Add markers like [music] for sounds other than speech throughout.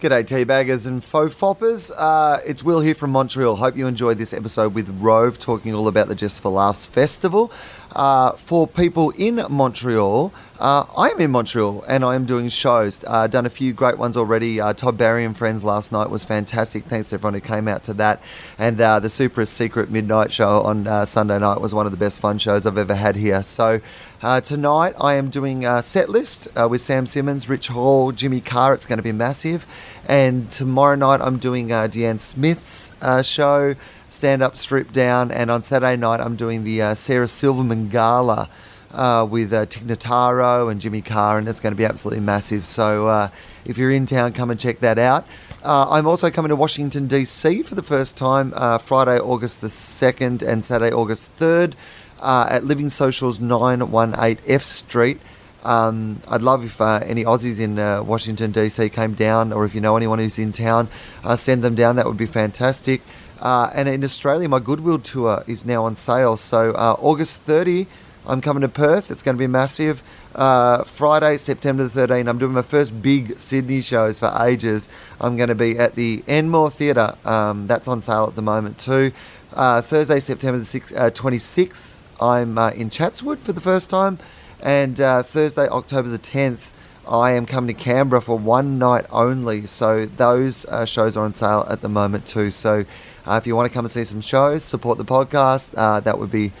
G'day, teabaggers and faux foppers. Uh, it's Wil here from Montreal. Hope you enjoyed this episode with Rove talking all about the Just for Laughs festival. Uh, for people in Montreal, uh, I am in Montreal and I am doing shows. Uh, done a few great ones already. Uh, Todd Barry and Friends last night was fantastic. Thanks to everyone who came out to that. And uh, the Super Secret Midnight Show on uh, Sunday night was one of the best fun shows I've ever had here. So uh, tonight I am doing a set list with Sam Simmons, Rich Hall, Jimmy Carr. It's going to be massive. And tomorrow night I'm doing uh, DeAnne Smith's show, Stand Up, Strip Down. And on Saturday night I'm doing the Sarah Silverman Gala. Uh, with uh, Tig and Jimmy Carr, and it's going to be absolutely massive. So, uh, if you're in town, come and check that out. Uh, I'm also coming to Washington, D.C. for the first time uh, Friday, August the 2nd, and Saturday, August 3rd uh, at LivingSocial's 918 F Street. Um, I'd love if uh, any Aussies in uh, Washington DC came down, or if you know anyone who's in town, uh, send them down. That would be fantastic. And in Australia, my Goodwill tour is now on sale. So August 30, I'm coming to Perth. It's going to be massive. Uh, Friday, September the 13th, I'm doing my first big Sydney shows for ages. I'm going to be at the Enmore Theatre. Um, that's on sale at the moment too. Uh, Thursday, September the 6th, uh, 26th, I'm uh, in Chatswood for the first time. And uh, Thursday, October the 10th, I am coming to Canberra for one night only. So those uh, shows are on sale at the moment too. So if you want to come and see some shows, support the podcast, that would be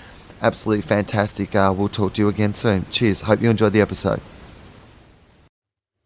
absolutely fantastic. Uh, we'll talk to you again soon. Cheers. Hope you enjoyed the episode.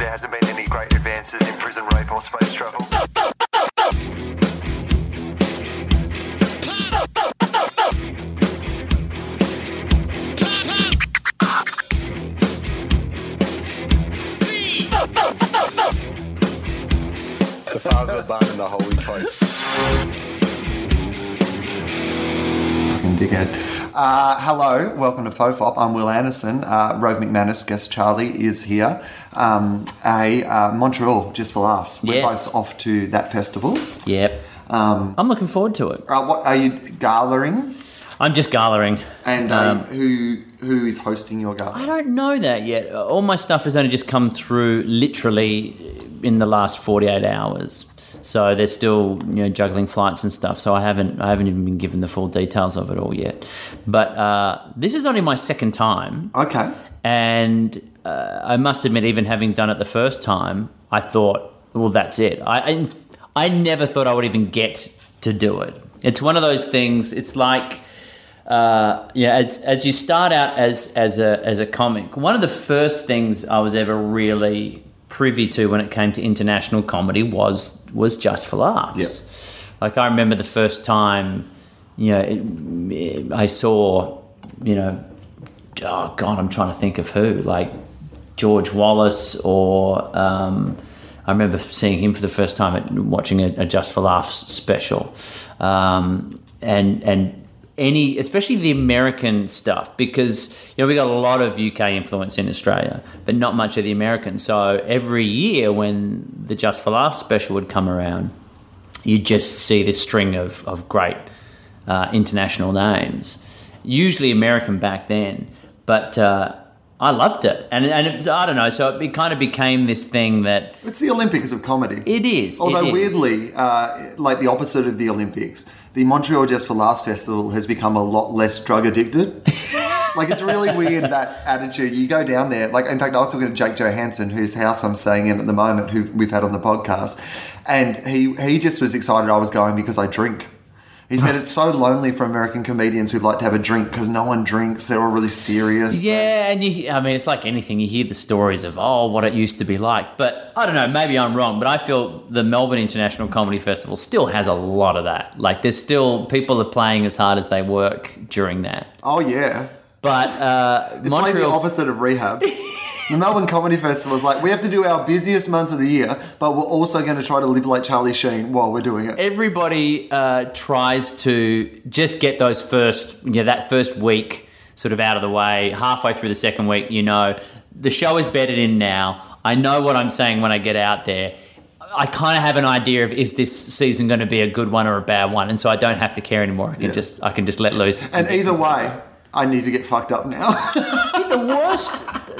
There hasn't been any great advances in prison rape or space travel. The Father, the Son, and the Holy Toast. Dickhead. Uh, hello, welcome to Fofop. I'm Wil Anderson. Uh, Rove McManus, guest Charlie, is here. Um, a uh, Montreal, just for laughs. We're Yes. both off to that festival. Yep. Um, I'm looking forward to it. uh, what are you gathering? I'm just gathering. And uh, Um, who who is hosting your gar I gala? don't know that yet. All my stuff has only just come through literally in the last 48 hours. So they're still, you know, juggling flights and stuff. So I haven't, I haven't even been given the full details of it all yet. But uh, this is only my second time, Okay. and uh, I must admit, even having done it the first time, I thought, well, that's it. I, I, I never thought I would even get to do it. It's one of those things. It's like, uh, yeah, as as you start out as as a as a comic, one of the first things I was ever really privy to when it came to international comedy was was just for laughs. Yep. Like I remember the first time, you know, it, I saw, you know, oh god, I'm trying to think of who, like George Wallace or um, I remember seeing him for the first time at watching a, a Just for Laughs special, um, and and any especially the American stuff because you know we got a lot of UK influence in Australia, but not much of the American. So every year when the Just for Laughs special would come around, you'd just see this string of, of great uh, international names, usually American back then. But uh, I loved it, and and it, I don't know. So it, kind of became this thing that It's the Olympics of comedy. it is. Although is. weirdly, uh, like the opposite of the Olympics, the Montreal Just for Laughs festival has become a lot less drug addicted. [laughs] like it's really weird that attitude. You go down there. Like in fact, I was talking to Jake Johannsen, whose house I'm staying in at the moment, who we've had on the podcast, and he he just was excited I was going because I drink. He said it's so lonely for American comedians who'd like to have a drink because no one drinks. They're all really serious. Yeah, and you, I mean, it's like anything. You hear the stories of oh, what it used to be like, but I don't know. Maybe I'm wrong, but I feel the Melbourne International Comedy Festival still has a lot of that. Like, there's still people are playing as hard as they work during that. Oh yeah. But uh, It's like the opposite of rehab. [laughs] The Melbourne Comedy Festival is like, we have to do our busiest month of the year, but we're also going to try to live like Charlie Sheen while we're doing it. everybody uh, tries to just get those first, you know, that first week sort of out of the way. Halfway through the second week, you know, the show is bedded in now. I know what I'm saying when I get out there. I kind of have an idea of is this season going to be a good one or a bad one, and so I don't have to care anymore. I can Yeah. just I can just let loose. And either way, I need to get fucked up now. [laughs] the worst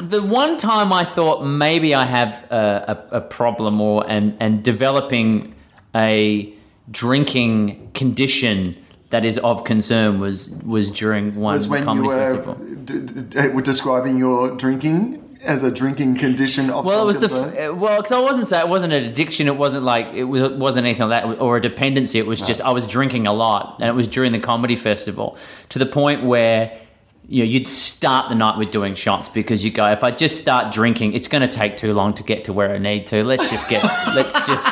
the one time i thought maybe i have a, a, a problem or and, and developing a drinking condition that is of concern was was during one was when you comedy were festival d- d- d- were describing your drinking as a drinking condition of well, it was the f- well because I wasn't saying it wasn't an addiction. It wasn't like it was it wasn't anything like that or a dependency. It was just I was drinking a lot, and it was during the comedy festival to the point where you know you'd start the night with doing shots because you go if I just start drinking, it's going to take too long to get to where I need to. Let's just get [laughs] let's just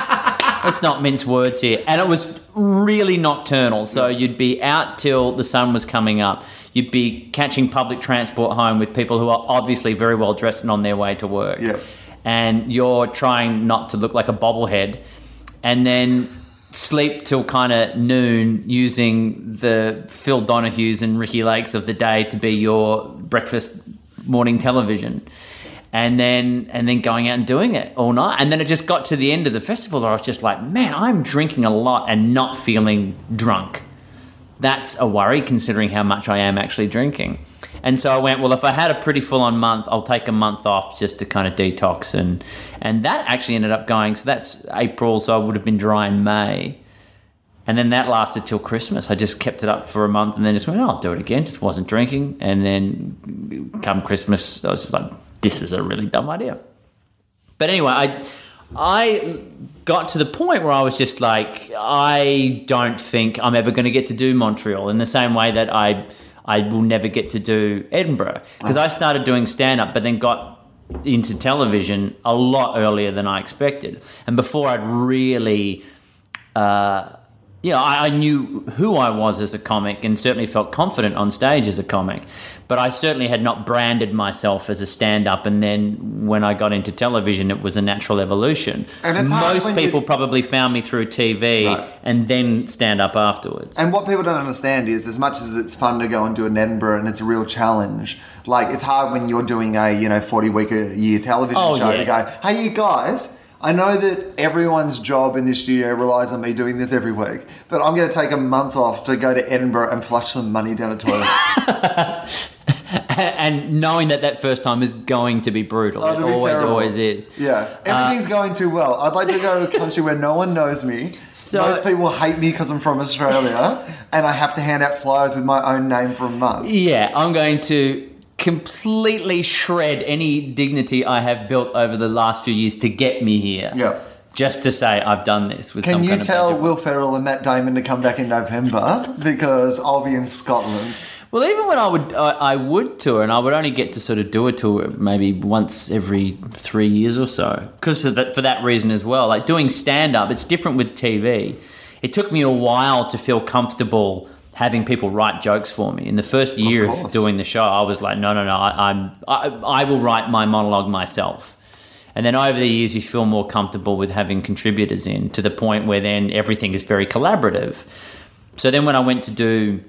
let's not mince words here. And it was really nocturnal. So you'd be out till the sun was coming up. You'd be catching public transport home with people who are obviously very well dressed and on their way to work. Yeah. And you're trying not to look like a bobblehead. And then sleep till kind of noon using the Phil Donahues and Ricki Lakes of the day to be your breakfast morning television and then and then going out and doing it all night and then it just got to the end of the festival where I was just like man I'm drinking a lot and not feeling drunk that's a worry considering how much I am actually drinking and so I went well if I had a pretty full on month I'll take a month off just to kind of detox and and that actually ended up going so that's April so I would have been dry in May and then that lasted till Christmas. I just kept it up for a month and then just went, oh, I'll do it again. Just wasn't drinking. And then come Christmas, I was just like, this is a really dumb idea. But anyway, I I got to the point where I was just like, I don't think I'm ever going to get to do Montreal in the same way that I I will never get to do Edinburgh because I started doing stand up, but then got into television a lot earlier than I expected, and before I'd really. Uh, you know, I, I knew who I was as a comic and certainly felt confident on stage as a comic, but I certainly had not branded myself as a stand up. And then when I got into television, it was a natural evolution. And it's hard Most people you- probably found me through TV Right. and then stand up afterwards. And what people don't understand is, as much as it's fun to go and do an Edinburgh and it's a real challenge, like it's hard when you're doing a you know forty week a year television Oh, show yeah. to go, hey you guys. I know that everyone's job in this studio relies on me doing this every week, but I'm going to take a month off to go to Edinburgh and flush some money down a toilet. [laughs] and knowing that that first time is going to be brutal. Oh, it always, terrible. always is. Yeah, uh, everything's going too well. I'd like to go to a country where no one knows me. So- Most people hate me because I'm from Australia, and I have to hand out flyers with my own name for a month. Yeah, I'm going to completely shred any dignity I have built over the last few years to get me here. Yeah. Just to say I've done this with Can some you tell. Will Ferrell and Matt Damon to come back in November because I'll be in Scotland. Well, even when I would, I, I would tour, and I would only get to sort of do a tour maybe once every three years or so, because that, for that reason as well. Like doing stand up, it's different with TV. It took me a while to feel comfortable having people write jokes for me. In the first year of, course. doing the show, I was like, no, no, no, I, I'm, I, I will write my monologue myself. And then over the years, you feel more comfortable with having contributors in to the point where then everything is very collaborative. So then when I went to do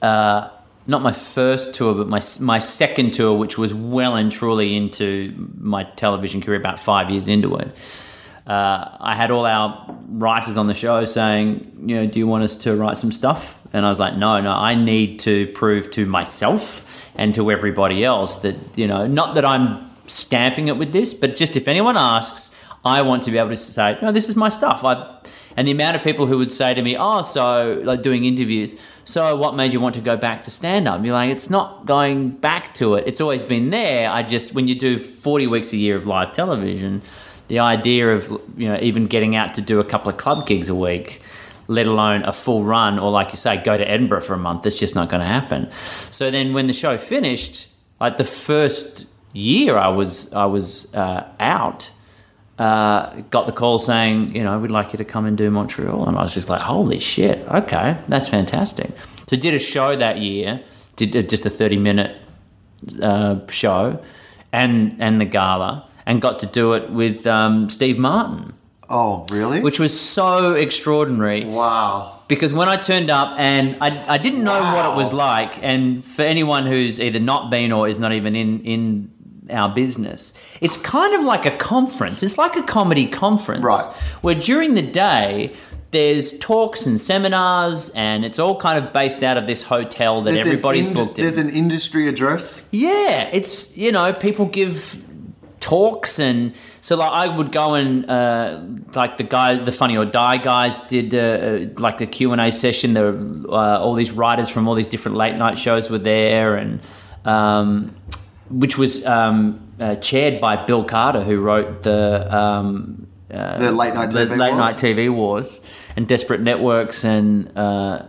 uh, not my first tour, but my my second tour, which was well and truly into my television career, about five years into it. Uh, I had all our writers on the show saying, you know, do you want us to write some stuff? And I was like, no, no, I need to prove to myself and to everybody else that, you know, not that I'm stamping it with this, but just if anyone asks, I want to be able to say, no, this is my stuff. I, and the amount of people who would say to me, oh, so, like doing interviews, so what made you want to go back to stand up? You're like, it's not going back to it. It's always been there. I just, when you do 40 weeks a year of live television, the idea of, you know, even getting out to do a couple of club gigs a week, let alone a full run, or like you say, go to Edinburgh for a month, that's just not going to happen. So then when the show finished, like the first year I was, I was uh, out, uh, got the call saying, you know, we'd like you to come and do Montreal. And I was just like, holy shit, okay, that's fantastic. So did a show that year, did just a 30 minute uh, show. and and the gala, and got to do it with um, Steve Martin, Oh, really? which was so extraordinary wow. because when I turned up and I, I didn't know what it was like, and for anyone who's either not been or is not even in in our business, it's kind of like a conference. It's like a comedy conference, Right. Where during the day there's talks and seminars, and it's all kind of based out of this hotel that There's everybody's ind- booked in. There's an industry address. Yeah, it's you know people give talks and so like I would go and uh, like the guys, the Funny or Die guys did uh, uh, like the Q and A session. There were uh, all these writers from all these different late night shows were there, and um, which was um, uh, chaired by Bill Carter, who wrote the. Um, uh, The late night the TV late wars? night TV wars and Desperate Networks and uh,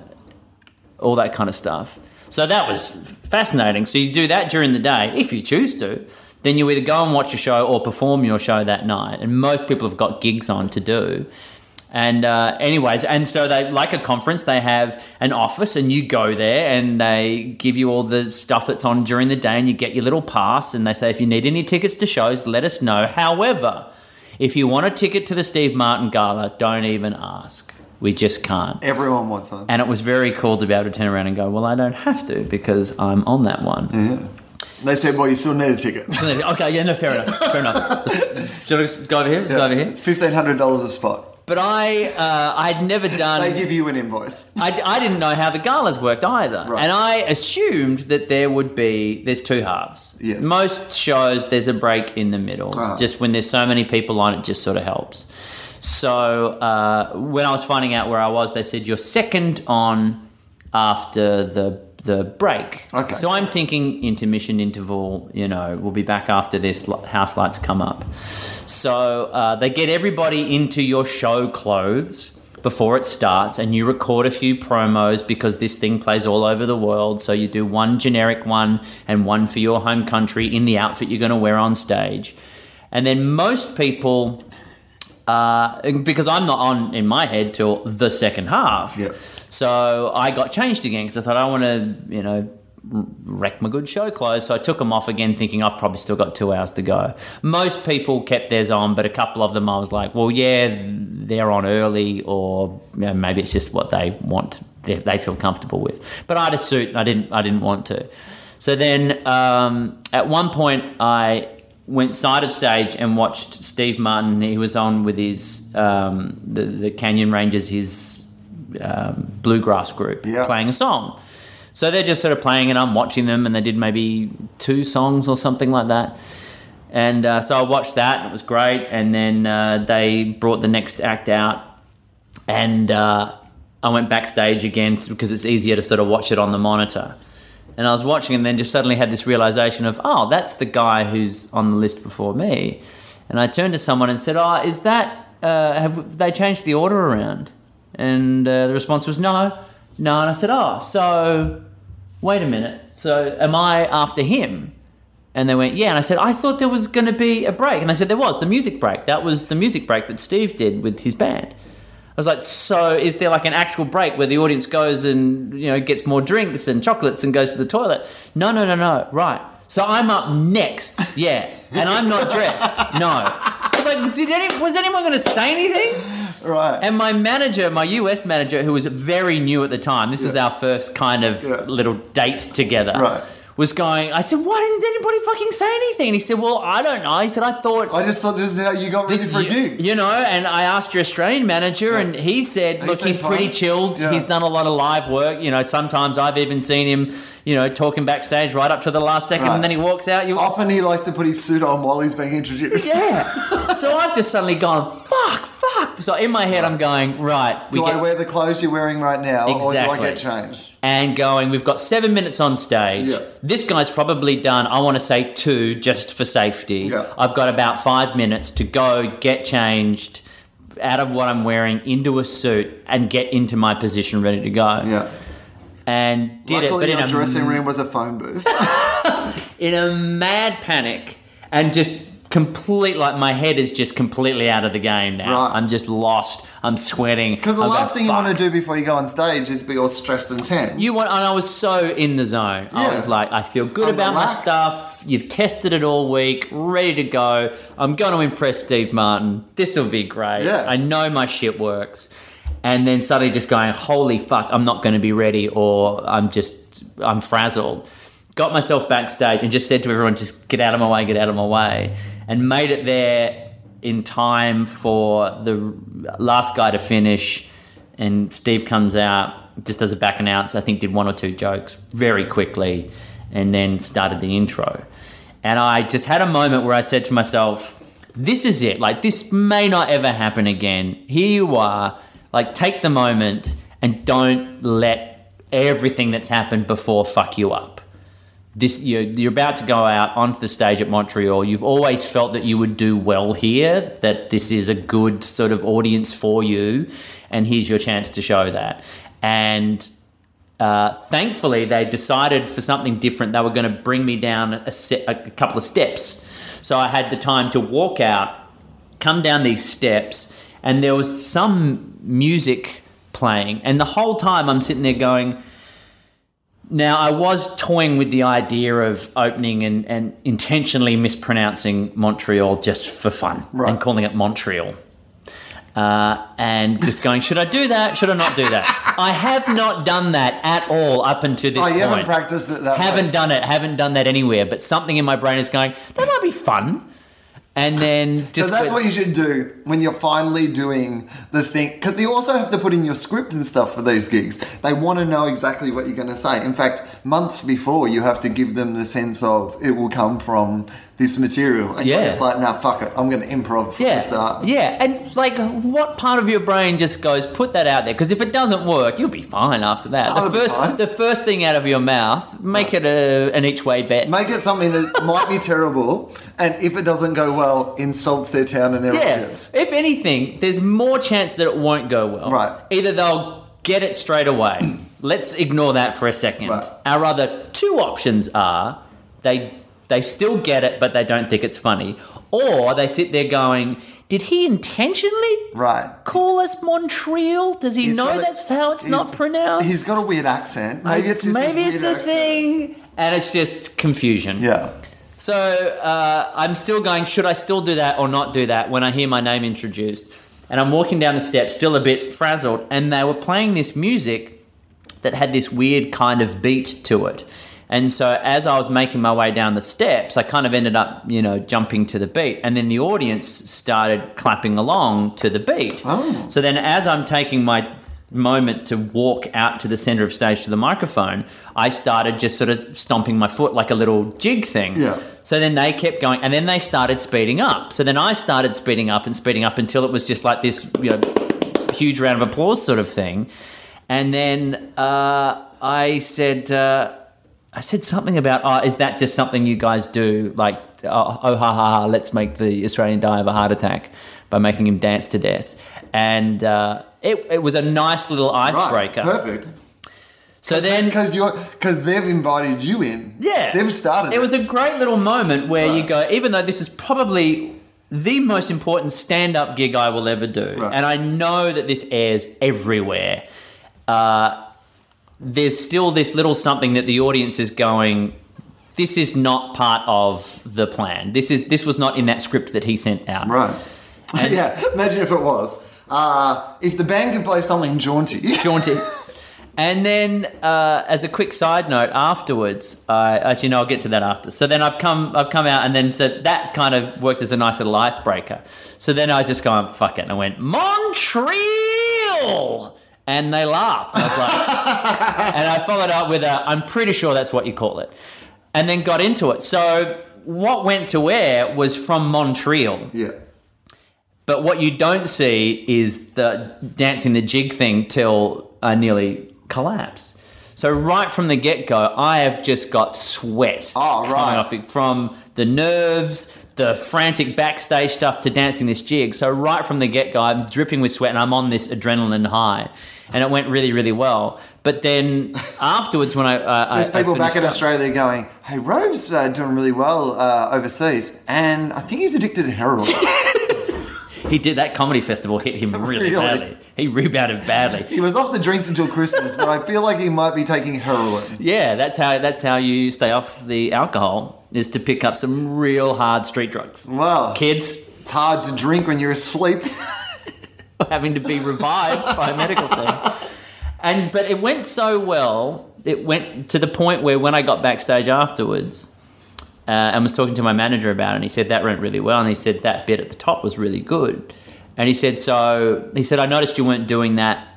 all that kind of stuff. So that was fascinating. So you do that during the day if you choose to. Then you either go and watch a show or perform your show that night. And most people have got gigs on to do. And uh, anyways, and so they like a conference. They have an office, and you go there, and they give you all the stuff that's on during the day, and you get your little pass. And they say if you need any tickets to shows, let us know. However, if you want a ticket to the Steve Martin Gala, don't even ask. We just can't. Everyone wants one. And it was very cool to be able to turn around and go, well, I don't have to because I'm on that one. They said, well, you still need a ticket. okay, yeah, no, fair enough. [laughs] Fair enough. Should I just go over here? Just go over here. It's fifteen hundred dollars a spot. But I, uh, I'd never done. They give you an invoice. I, I didn't know how the galas worked either. Right. And I assumed that there would be, there's two halves. Yes. Most shows, there's a break in the middle. Uh-huh. Just when there's so many people on, it just sort of helps. So uh, when I was finding out where I was, they said, you're second on after the the break. Okay. So I'm thinking intermission interval, you know, we'll be back after this house lights come up. So uh, they get everybody into your show clothes before it starts and you record a few promos because this thing plays all over the world. So you do one generic one and one for your home country in the outfit you're going to wear on stage. And then most people uh, because I'm not on in my head till the second half. Yep. So I got changed again because I thought I want to, you know, wreck my good show clothes. So I took them off again, thinking I've probably still got two hours to go. Most people kept theirs on, but a couple of them I was like, well, yeah, they're on early, or you know, maybe it's just what they want, they, they feel comfortable with. But I had a suit, I didn't, I didn't want to. So then, um, at one point, I went side of stage and watched Steve Martin. He was on with his um, the the Canyon Rangers, his um, bluegrass group, Yeah. playing a song. So they're just sort of playing, and I'm watching them, and they did maybe two songs or something like that. And uh, so I watched that, and it was great. And then uh, they brought the next act out, and uh, I went backstage again because it's easier to sort of watch it on the monitor. And I was watching, and then just suddenly had this realization of, oh, that's the guy who's on the list before me. And I turned to someone and said, oh, is that, uh, have they changed the order around? And uh, the response was, no, no. And I said, oh, so wait a minute. So am I after him? And they went, yeah. And I said, I thought there was going to be a break. And they said, there was, the music break. That was the music break that Steve did with his band. I was like, so is there like an actual break where the audience goes and, you know, gets more drinks and chocolates and goes to the toilet? No, no, no, no. Right. So I'm up next. Yeah. And I'm not dressed. No. I was like, did any, was anyone going to say anything? Right. And my manager, my US manager, who was very new at the time, this was our first kind of Yeah. little date together. Right. Was going, I said, why didn't anybody fucking say anything? And he said, well, I don't know. He said, I thought. I just thought this is how you got ready This- for a you, gig. you know, and I asked your Australian manager, Yeah. and he said, He "Look, he's pretty chilled. Yeah. He's done a lot of live work. You know, sometimes I've even seen him, you know, talking backstage right up to the last second, Right. and then he walks out. You, Often he likes to put his suit on while he's being introduced. yeah. [laughs] so I've just suddenly gone, fuck, fuck. So in my head, I'm going, right. Do I wear the clothes you're wearing right now, or do I Exactly. get changed? and going, we've got seven minutes on stage. Yeah. This guy's probably done, I want to say two just for safety. Yeah. I've got about five minutes to go get changed out of what I'm wearing into a suit and get into my position ready to go. Yeah. And did Luckily, it, but in a, dressing room was a phone booth. [laughs] in a mad panic and just complete like my head is just completely out of the game now. Right. I'm just lost. I'm sweating. Because the I'm last going, thing you want to do before you go on stage is be all stressed and tense. You want, and I was so in the zone. Yeah. I was like, I feel good I'm about relaxed. my stuff. You've tested it all week, ready to go. I'm going to impress Steve Martin. This will be great. Yeah. I know my shit works. And then suddenly just going, holy fuck, I'm not going to be ready, or I'm just, I'm frazzled. Got myself backstage and just said to everyone, just get out of my way, get out of my way. And made it there in time for the last guy to finish. And Steve comes out, just does a back announce, I think did one or two jokes very quickly, and then started the intro. And I just had a moment where I said to myself, this is it. Like, this may not ever happen again. Here you are. Like, take the moment and don't let everything that's happened before fuck you up. This you're, you're about to go out onto the stage at Montreal. You've always felt that you would do well here, that this is a good sort of audience for you, and here's your chance to show that. And uh, thankfully, they decided for something different. They were going to bring me down a, se- a couple of steps. So I had the time to walk out, come down these steps, and there was some music playing. And the whole time I'm sitting there going, now, I was toying with the idea of opening and, and intentionally mispronouncing Montreal just for fun Right. and calling it Montreal. Uh, and just going, should I do that? Should I not do that? I have not done that at all up until this oh, you point. haven't practiced it that haven't way. done it, haven't done that anywhere, but something in my brain is going, that might be fun. And then just So that's what you should do when you're finally doing the thing. Because you also have to put in your script and stuff for these gigs. They want to know exactly what you're going to say. In fact, months before, you have to give them the sense of it will come from this material. And Yeah. you're just like, nah, fuck it. I'm going to improv yeah, to start. Yeah, and it's like, what part of your brain just goes, put that out there? Because if it doesn't work, you'll be fine after that. The first, the first thing out of your mouth, make it a, an each way bet. Make it something that might be terrible. And if it doesn't go well, insults their town and their yeah. audience. If anything, there's more chance that it won't go well. Right. Either they'll get it straight away. [clears throat] Let's ignore that for a second. Right. Our other two options are they they still get it, but they don't think it's funny, or they sit there going, "Did he intentionally Right. call us Montreal? Does he He's know a- that's how it's not pronounced? He's got a weird accent. Maybe it's maybe it's a accent. thing, and it's just confusion. Yeah. So uh, I'm still going, should I still do that or not do that when I hear my name introduced? And I'm walking down the steps, still a bit frazzled, and they were playing this music that had this weird kind of beat to it. And so as I was making my way down the steps, I kind of ended up, you know, jumping to the beat. And then the audience started clapping along to the beat. Oh. So then as I'm taking my moment to walk out to the center of stage to the microphone, I started just sort of stomping my foot like a little jig thing. Yeah. So then they kept going, and then they started speeding up. So then I started speeding up and speeding up until it was just like this, you know, huge round of applause sort of thing. And then uh, I said, uh, I said something about, oh, is that just something you guys do? Like, oh, oh ha ha ha, let's make the Australian die of a heart attack by making him dance to death. And uh, it, it was a nice little Right. icebreaker. Perfect. So then, Because you're because they've invited you in. yeah, They've started. It was a great little moment where you go, even though this is probably the most important stand-up gig I will ever do, Right. and I know that this airs everywhere. Uh, there's still this little something that the audience is going. This is not part of the plan. This is this was not in that script that he sent out. right. [laughs] And- yeah. Imagine if it was. Uh, if the band can play something jaunty. [laughs] jaunty. And then, uh, as a quick side note, afterwards, uh, actually, no, I'll get to that after. So then I've come, I've come out, and then so that kind of worked as a nice little icebreaker. So then I just go, and fuck it, and I went Montreal, and they laughed. And I was like, [laughs] and I followed up with a, I'm pretty sure that's what you call it, and then got into it. So what went to air was from Montreal. yeah. But what you don't see is the dancing the jig thing till I nearly collapse. So right from the get go, I have just got sweat Oh, coming off it from the nerves, the frantic backstage stuff to dancing this jig. So right from the get go, I'm dripping with sweat and I'm on this adrenaline high, and it went really, really well. But then afterwards, when I uh, There's I, I people back in up- Australia going, "Hey, Rove's uh, doing really well uh, overseas, and I think he's addicted to heroin." [laughs] [laughs] he did that comedy festival hit him really, Really? badly. He rebounded badly. he was off the drinks until Christmas, but I feel like he might be taking heroin. Yeah, that's how that's how you stay off the alcohol is to pick up some real hard street drugs. Wow, Kids it's hard to drink when you're asleep. [laughs] [laughs] having to be revived by a medical team. And but it went so well, it went to the point where when I got backstage afterwards uh, and was talking to my manager about it, and he said that went really well, and he said that bit at the top was really good, and he said so. He said I noticed you weren't doing that,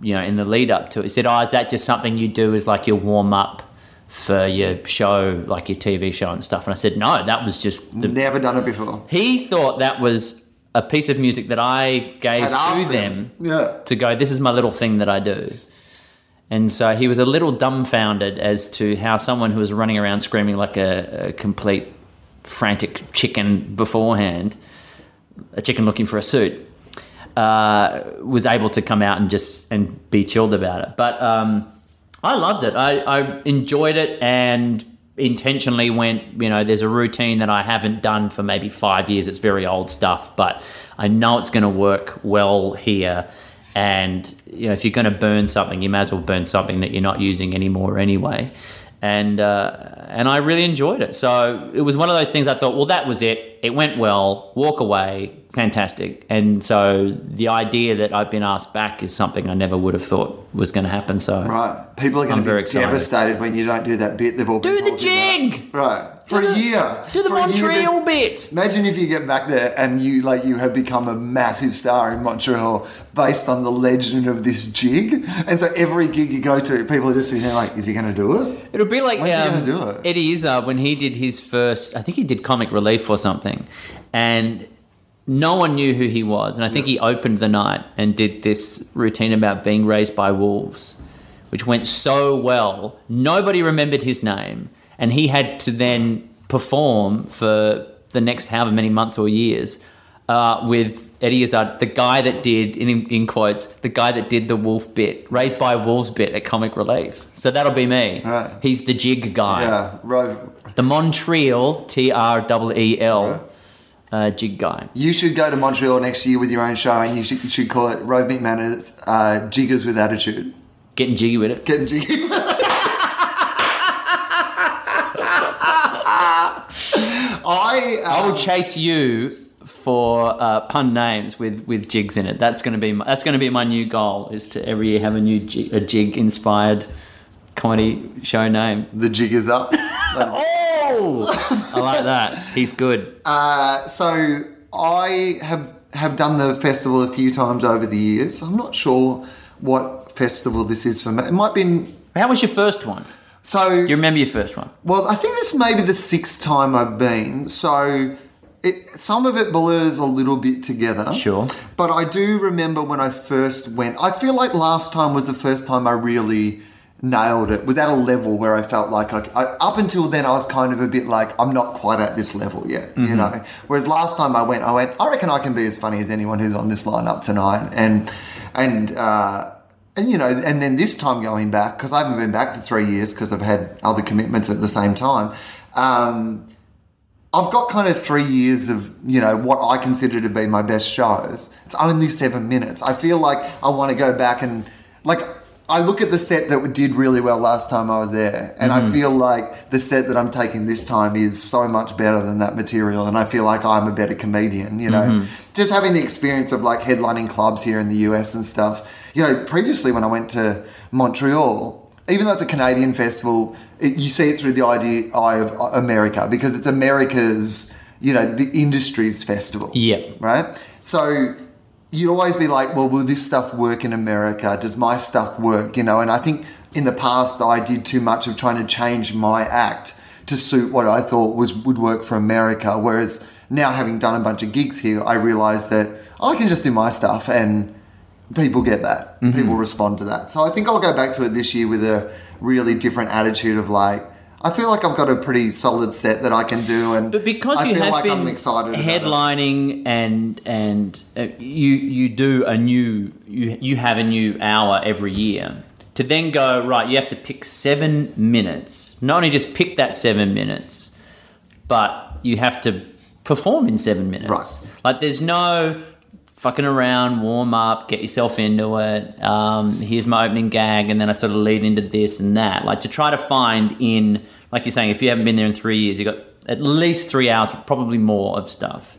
you know, in the lead up to it. He said, oh, is that just something you do as like your warm up? For your show, like your TV show and stuff, and I said no, that was just the Never done it before. he thought that was a piece of music that I gave to asked them Yeah. to go, this is my little thing that I do. And so he was a little dumbfounded as to how someone who was running around screaming like a, a complete frantic chicken beforehand, a chicken looking for a suit, uh, was able to come out and just and be chilled about it. But um, I loved it. I, I enjoyed it and intentionally went, you know, there's a routine that I haven't done for maybe five years. It's very old stuff, but I know it's going to work well here. And, you know, if you're going to burn something, you may as well burn something that you're not using anymore anyway. And, uh, and I really enjoyed it. So it was one of those things I thought, well, that was it. It went well. Walk away. Fantastic. And so the idea that I've been asked back is something I never would have thought was going to happen. So Right. People are going to be devastated when you don't do that bit they've all been do the talking about. jig. Right. For Do a year. Do the Montreal bit. Imagine if you get back there and you like you have become a massive star in Montreal based on the legend of this jig. And so every gig you go to, people are just sitting there like, is he going to do it? It'll be like When's he um, gonna do it? Eddie Izzard when he did his first. I think he did comic relief or something, and no one knew who he was. And I think he opened the night and did this routine about being raised by wolves, which went so well. Nobody remembered his name, and he had to then perform for the next however many months or years. Uh, with Eddie Izzard, the guy that did, in, in quotes, the guy that did the wolf bit, raised by wolves bit at Comic Relief. So that'll be me. Right. He's the jig guy. Yeah. Rove. The Montreal, T R E E L, uh, jig guy. You should go to Montreal next year with your own show and you should, you should call it Rove McManus uh, Jiggers with Attitude. Getting jiggy with it. Getting jiggy. [laughs] I, I um, will chase you for uh, pun names with, with jigs in it. That's going to be my, that's going to be my new goal. Is to every year have a new jig, a jig inspired comedy show name. the jig is up. [laughs] Oh, I like that. He's good. Uh, so I have have done the festival a few times over the years. I'm not sure what festival this is for me. It might be. How was your first one? So Do you remember your first one? Well, I think this may be the sixth time I've been. So it, some of it blurs a little bit together. Sure. But I do remember when I first went. I feel like last time was the first time I really nailed it. Was at a level where I felt like I, I, up until then I was kind of a bit like I'm not quite at this level yet, you know. Whereas last time I went, I went. I reckon I can be as funny as anyone who's on this lineup tonight, and and. uh and you know, and then this time going back because I haven't been back for three years because I've had other commitments at the same time. Um, I've got kind of three years of you know what I consider to be my best shows. It's only seven minutes. I feel like I want to go back and like I look at the set that did really well last time I was there, and I feel like the set that I'm taking this time is so much better than that material, and I feel like I'm a better comedian. You know, just having the experience of like headlining clubs here in the US and stuff. You know, previously when I went to Montreal, even though it's a Canadian festival, it, you see it through the idea, eye of America because it's America's, you know, the industry's festival. Yep. Right? So you'd always be like, well, will this stuff work in America? Does my stuff work? You know, and I think in the past I did too much of trying to change my act to suit what I thought was would work for America. Whereas now having done a bunch of gigs here, I realized that I can just do my stuff and people get that. Mm-hmm. People respond to that. So I think I'll go back to it this year with a really different attitude of like, I feel like I've got a pretty solid set that I can do, and But because I you feel have like been I'm excited headlining and and uh, you you do a new you you have a new hour every year to then go right you have to pick seven minutes not only just pick that seven minutes but you have to perform in seven minutes Right. like there's no fucking around warm up get yourself into it. Um, here's my opening gag and then i sort of lead into this and that. Like to try to find in like you're saying if you haven't been there in three years you've got at least three hours probably more of stuff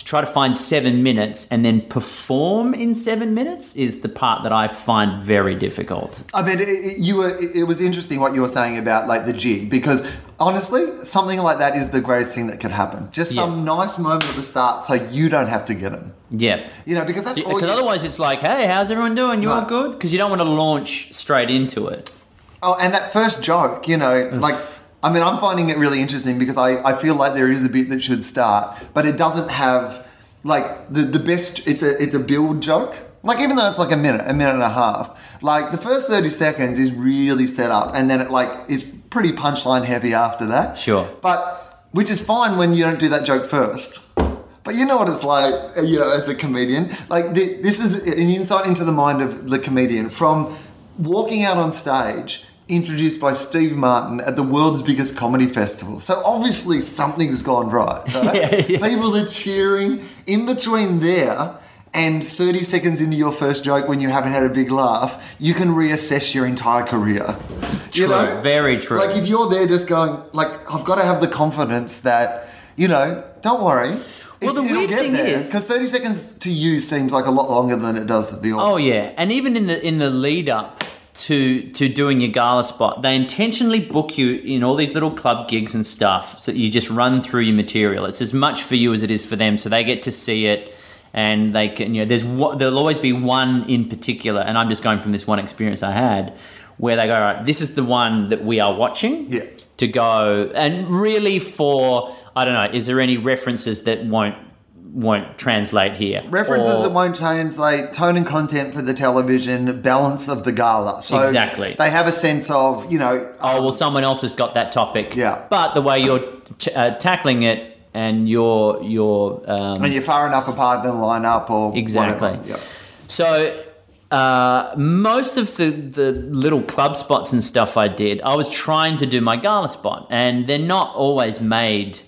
to try to find seven minutes and then perform in seven minutes is the part that i find very difficult I mean, it, it- you were. It it was interesting what you were saying about like the jig because honestly, something like that is the greatest thing that could happen. Just Yeah. some nice moment at the start, so you don't have to get them. yeah You know, because that's all. because otherwise it's like hey how's everyone doing you all good because you don't want to launch straight into it oh, and that first joke, you know, like. I mean, I'm finding it really interesting because I, I feel like there is a bit that should start, but it doesn't have like the, the best. It's a it's a build joke. Like even though it's like a minute, a minute and a half, like the first thirty seconds is really set up, and then it like is pretty punchline heavy after that. Sure. But which is fine when you don't do that joke first. But you know what it's like, uh, you know, as a comedian. Like th- this is an insight into the mind of the comedian from walking out on stage, introduced by Steve Martin at the world's biggest comedy festival. So obviously something's gone right. [laughs] right? Yeah, yeah. People are cheering in between there. And 30 seconds into your first joke, when you haven't had a big laugh, you can reassess your entire career. You True, know? very true. Like if you're there just going, like, I've got to have the confidence that, you know, don't worry. Well, the weird thing is- because 30 seconds to you seems like a lot longer than it does to the oh, audience. Oh yeah, and even in the in the lead up to to doing your gala spot, they intentionally book you in all these little club gigs and stuff, so that you just run through your material. It's as much for you as it is for them, so they get to see it, and they can you know there's there'll always be one in particular, and I'm just going from this one experience I had where they go, all right, this is the one that we are watching. Yeah. To go and really for I don't know, is there any references that won't won't translate here? References Or- that won't translate, tone and content for the television, balance of the gala. So Exactly. They have a sense of, you know, oh well someone else has got that topic Yeah. but the way you're t- uh, tackling it and you're you're um, and you're far enough apart to line up or exactly. Yeah. so uh, most of the, the little club spots and stuff I did, I was trying to do my gala spot, and they're not always made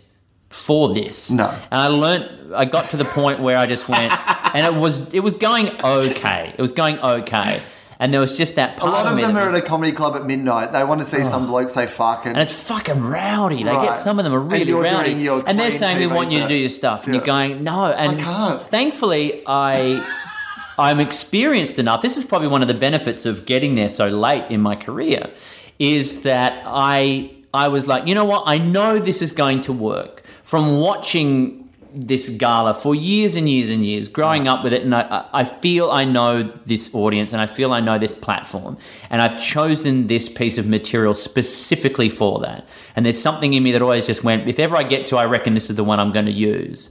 for this. No. And I learnt, I got to the point where I just went, [laughs] and it was it was going okay. It was going okay, and there was just that A lot of them are at a comedy club at midnight. They want to see some bloke say fuck and, and it's fucking rowdy. They Right. get some of them are really you're rowdy, and they're saying we want you to do your stuff, and you're going no. And can't. Thankfully, I [laughs] I'm experienced enough. This is probably one of the benefits of getting there so late in my career, is that I I was like, you know what? I know this is going to work from watching this gala for years and years and years, growing up with it, and I, I feel I know this audience and I feel I know this platform, and I've chosen this piece of material specifically for that. And there's something in me that always just went, if ever I get to, I reckon this is the one I'm going to use.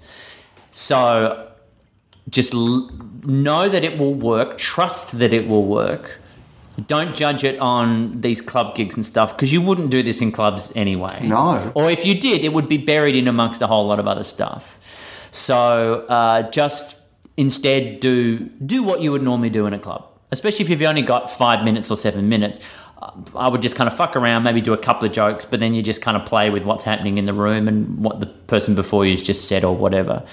So just l- know that it will work, trust that it will work. Don't judge it on these club gigs and stuff because you wouldn't do this in clubs anyway. No. Or if you did, it would be buried in amongst a whole lot of other stuff. So uh, just instead do do what you would normally do in a club, especially if you've only got five minutes or seven minutes. I would just kind of fuck around, maybe do a couple of jokes, but then you just kind of play with what's happening in the room and what the person before you's just said or whatever.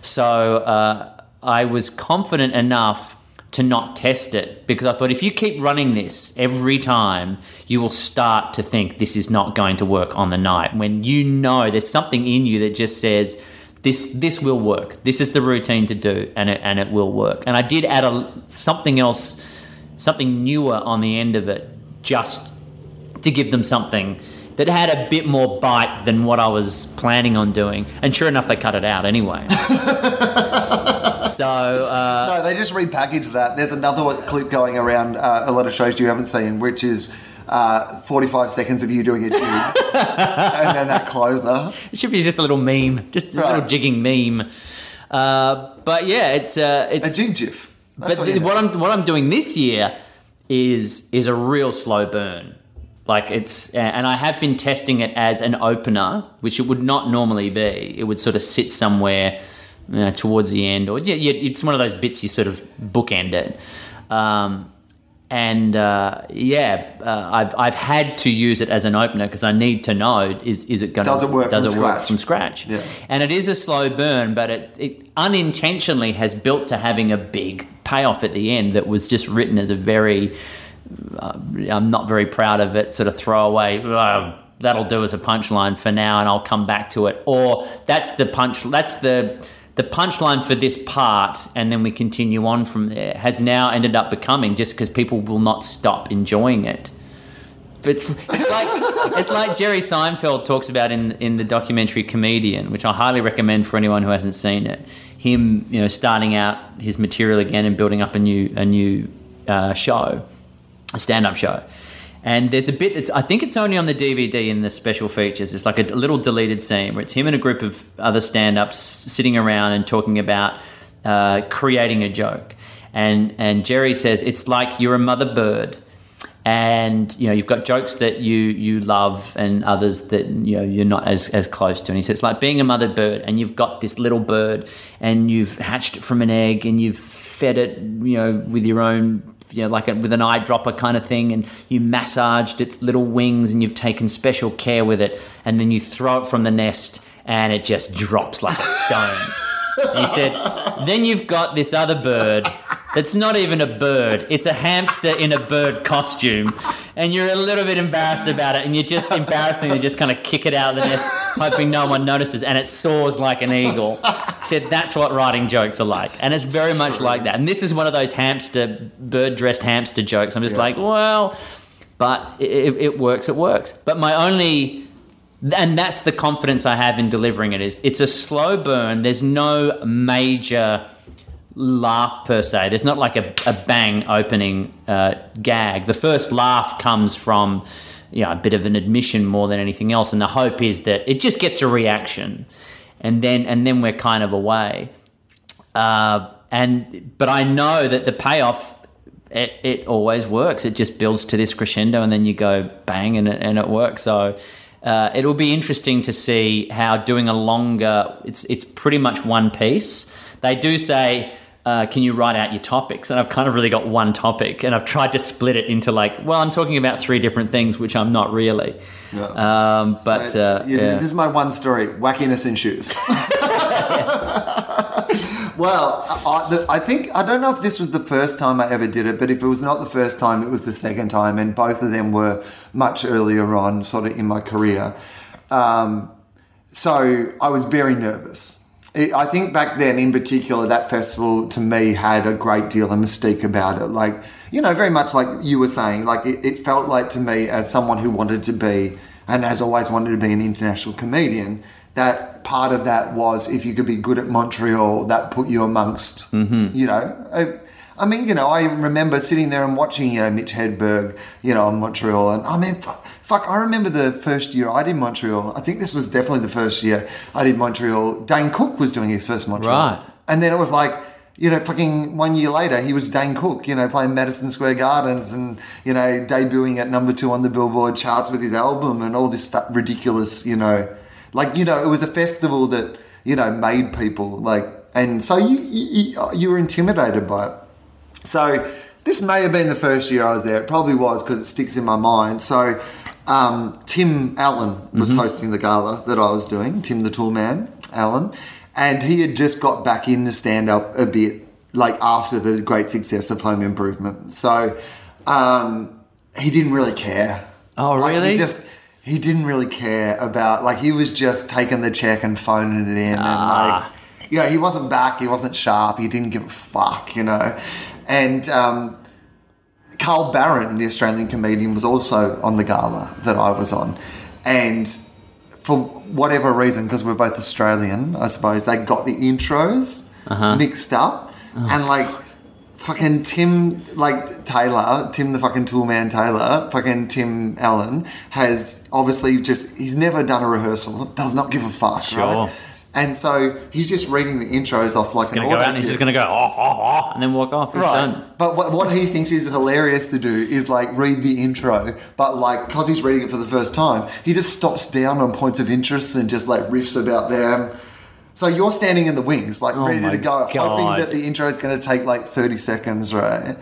So uh, I was confident enough to not test it because I thought if you keep running this every time, you will start to think this is not going to work on the night. When you know there's something in you that just says this this will work. This is the routine to do, and it and it will work. And I did add a something else, something newer on the end of it, just to give them something that had a bit more bite than what I was planning on doing. And sure enough, they cut it out anyway. [laughs] so. Uh, No, they just repackaged that. There's another clip going around uh, a lot of shows you haven't seen, which is uh, 45 seconds of you doing a jig, [laughs] and then that closer. It should be just a little meme, just a Right. little jigging meme. Uh, but yeah, it's uh, A it's. jig gif. That's but you what. I'm what I'm doing this year is is a real slow burn. Like it's, and I have been testing it as an opener, which it would not normally be. It would sort of sit somewhere you know, towards the end, or yeah, it's one of those bits you sort of bookend it. Um, and uh, yeah, uh, I've I've had to use it as an opener because I need to know is is it going Does it work does from it work from scratch? Yeah. And it is a slow burn, but it, it unintentionally has built to having a big payoff at the end that was just written as a very I'm not very proud of it, sort of throwaway. "Oh, that'll do as a punchline for now, and I'll come back to it. Or that's the punch. That's the the punchline for this part, and then we continue on from there. Has now ended up becoming just because people will not stop enjoying it. It's, it's like it's like Jerry Seinfeld talks about in in the documentary Comedian, which I highly recommend for anyone who hasn't seen it. Him, you know, starting out his material again and building up a new a new uh, show, a stand up show. And there's a bit that's I think it's only on the DVD in the special features. It's like a little deleted scene where it's him and a group of other stand ups sitting around and talking about uh, creating a joke. And and Jerry says it's like you're a mother bird and you know you've got jokes that you you love and others that you know you're not as as close to and he says it's like being a mother bird and you've got this little bird and you've hatched it from an egg and you've fed it you know with your own you know like a, with an eyedropper kind of thing and you massaged its little wings and you've taken special care with it and then you throw it from the nest and it just drops like a stone [laughs] he said, then you've got this other bird that's not even a bird. It's a hamster in a bird costume. And you're a little bit embarrassed about it. And you're just embarrassingly just kind of kick it out of the nest, hoping no one notices. And it soars like an eagle. He said, that's what writing jokes are like. And it's very much like that. And this is one of those hamster, bird dressed hamster jokes. I'm just like, well, but if it works, it works. But my only and that's the confidence I have in delivering it is it's a slow burn. There's no major laugh per se. There's not like a, a bang opening uh, gag. The first laugh comes from you know, a bit of an admission more than anything else, and the hope is that it just gets a reaction, and then and then we're kind of away. Uh, and but I know that the payoff it, it always works. It just builds to this crescendo, and then you go bang, and it, and it works. So uh, it'll be interesting to see how doing a longer. It's it's pretty much one piece. They do say. Uh, can you write out your topics? And I've kind of really got one topic, and I've tried to split it into like, well, I'm talking about three different things, which I'm not really. Um, but uh, Yeah, yeah. This is my one story: wackiness in shoes. [laughs] [laughs] well, I, the, I think I don't know if this was the first time I ever did it, but if it was not the first time, it was the second time, and both of them were much earlier on, sort of in my career. Um, so I was very nervous. I think back then, in particular, that festival to me had a great deal of mystique about it. Like, you know, very much like you were saying, like it, it felt like to me, as someone who wanted to be and has always wanted to be an international comedian, that part of that was if you could be good at Montreal, that put you amongst, mm-hmm. you know. I, I mean, you know, I remember sitting there and watching, you know, Mitch Hedberg, you know, on Montreal, and I mean, fuck, fuck, I remember the first year I did Montreal. I think this was definitely the first year I did Montreal. Dane Cook was doing his first Montreal, Right. And then it was like, you know, fucking one year later, he was Dane Cook, you know, playing Madison Square Gardens and, you know, debuting at number two on the Billboard charts with his album and all this stuff, ridiculous, you know. Like, you know, it was a festival that, you know, made people like, and so you, you, you were intimidated by it. So this may have been the first year I was there. It probably was because it sticks in my mind. So um, Tim Allen was hosting the gala that I was doing. Tim the Tool Man, Allen, and he had just got back into stand up a bit, like after the great success of Home Improvement. So um, he didn't really care. Oh, Like, really? He just he didn't really care about like he was just taking the check and phoning it in and Ah. like yeah, he wasn't back. He wasn't sharp. He didn't give a fuck, you know. And um, Carl Barron, the Australian comedian, was also on the gala that I was on. And for whatever reason, because we're both Australian, I suppose, they got the intros mixed up. And like, fucking Tim, like Taylor, Tim the fucking tool man Taylor, fucking Tim Allen, has obviously just, he's never done a rehearsal, does not give a fuck, Sure. right? And so he's just reading the intros off like He's an gonna go out and he's just gonna go oh oh oh and then walk off. He's Right. done. But what, what he thinks is hilarious to do is like read the intro, but like because he's reading it for the first time, he just stops down on points of interest and just like riffs about them. So you're standing in the wings, like Oh ready to go, hoping that the intro is going to take like 30 seconds, right?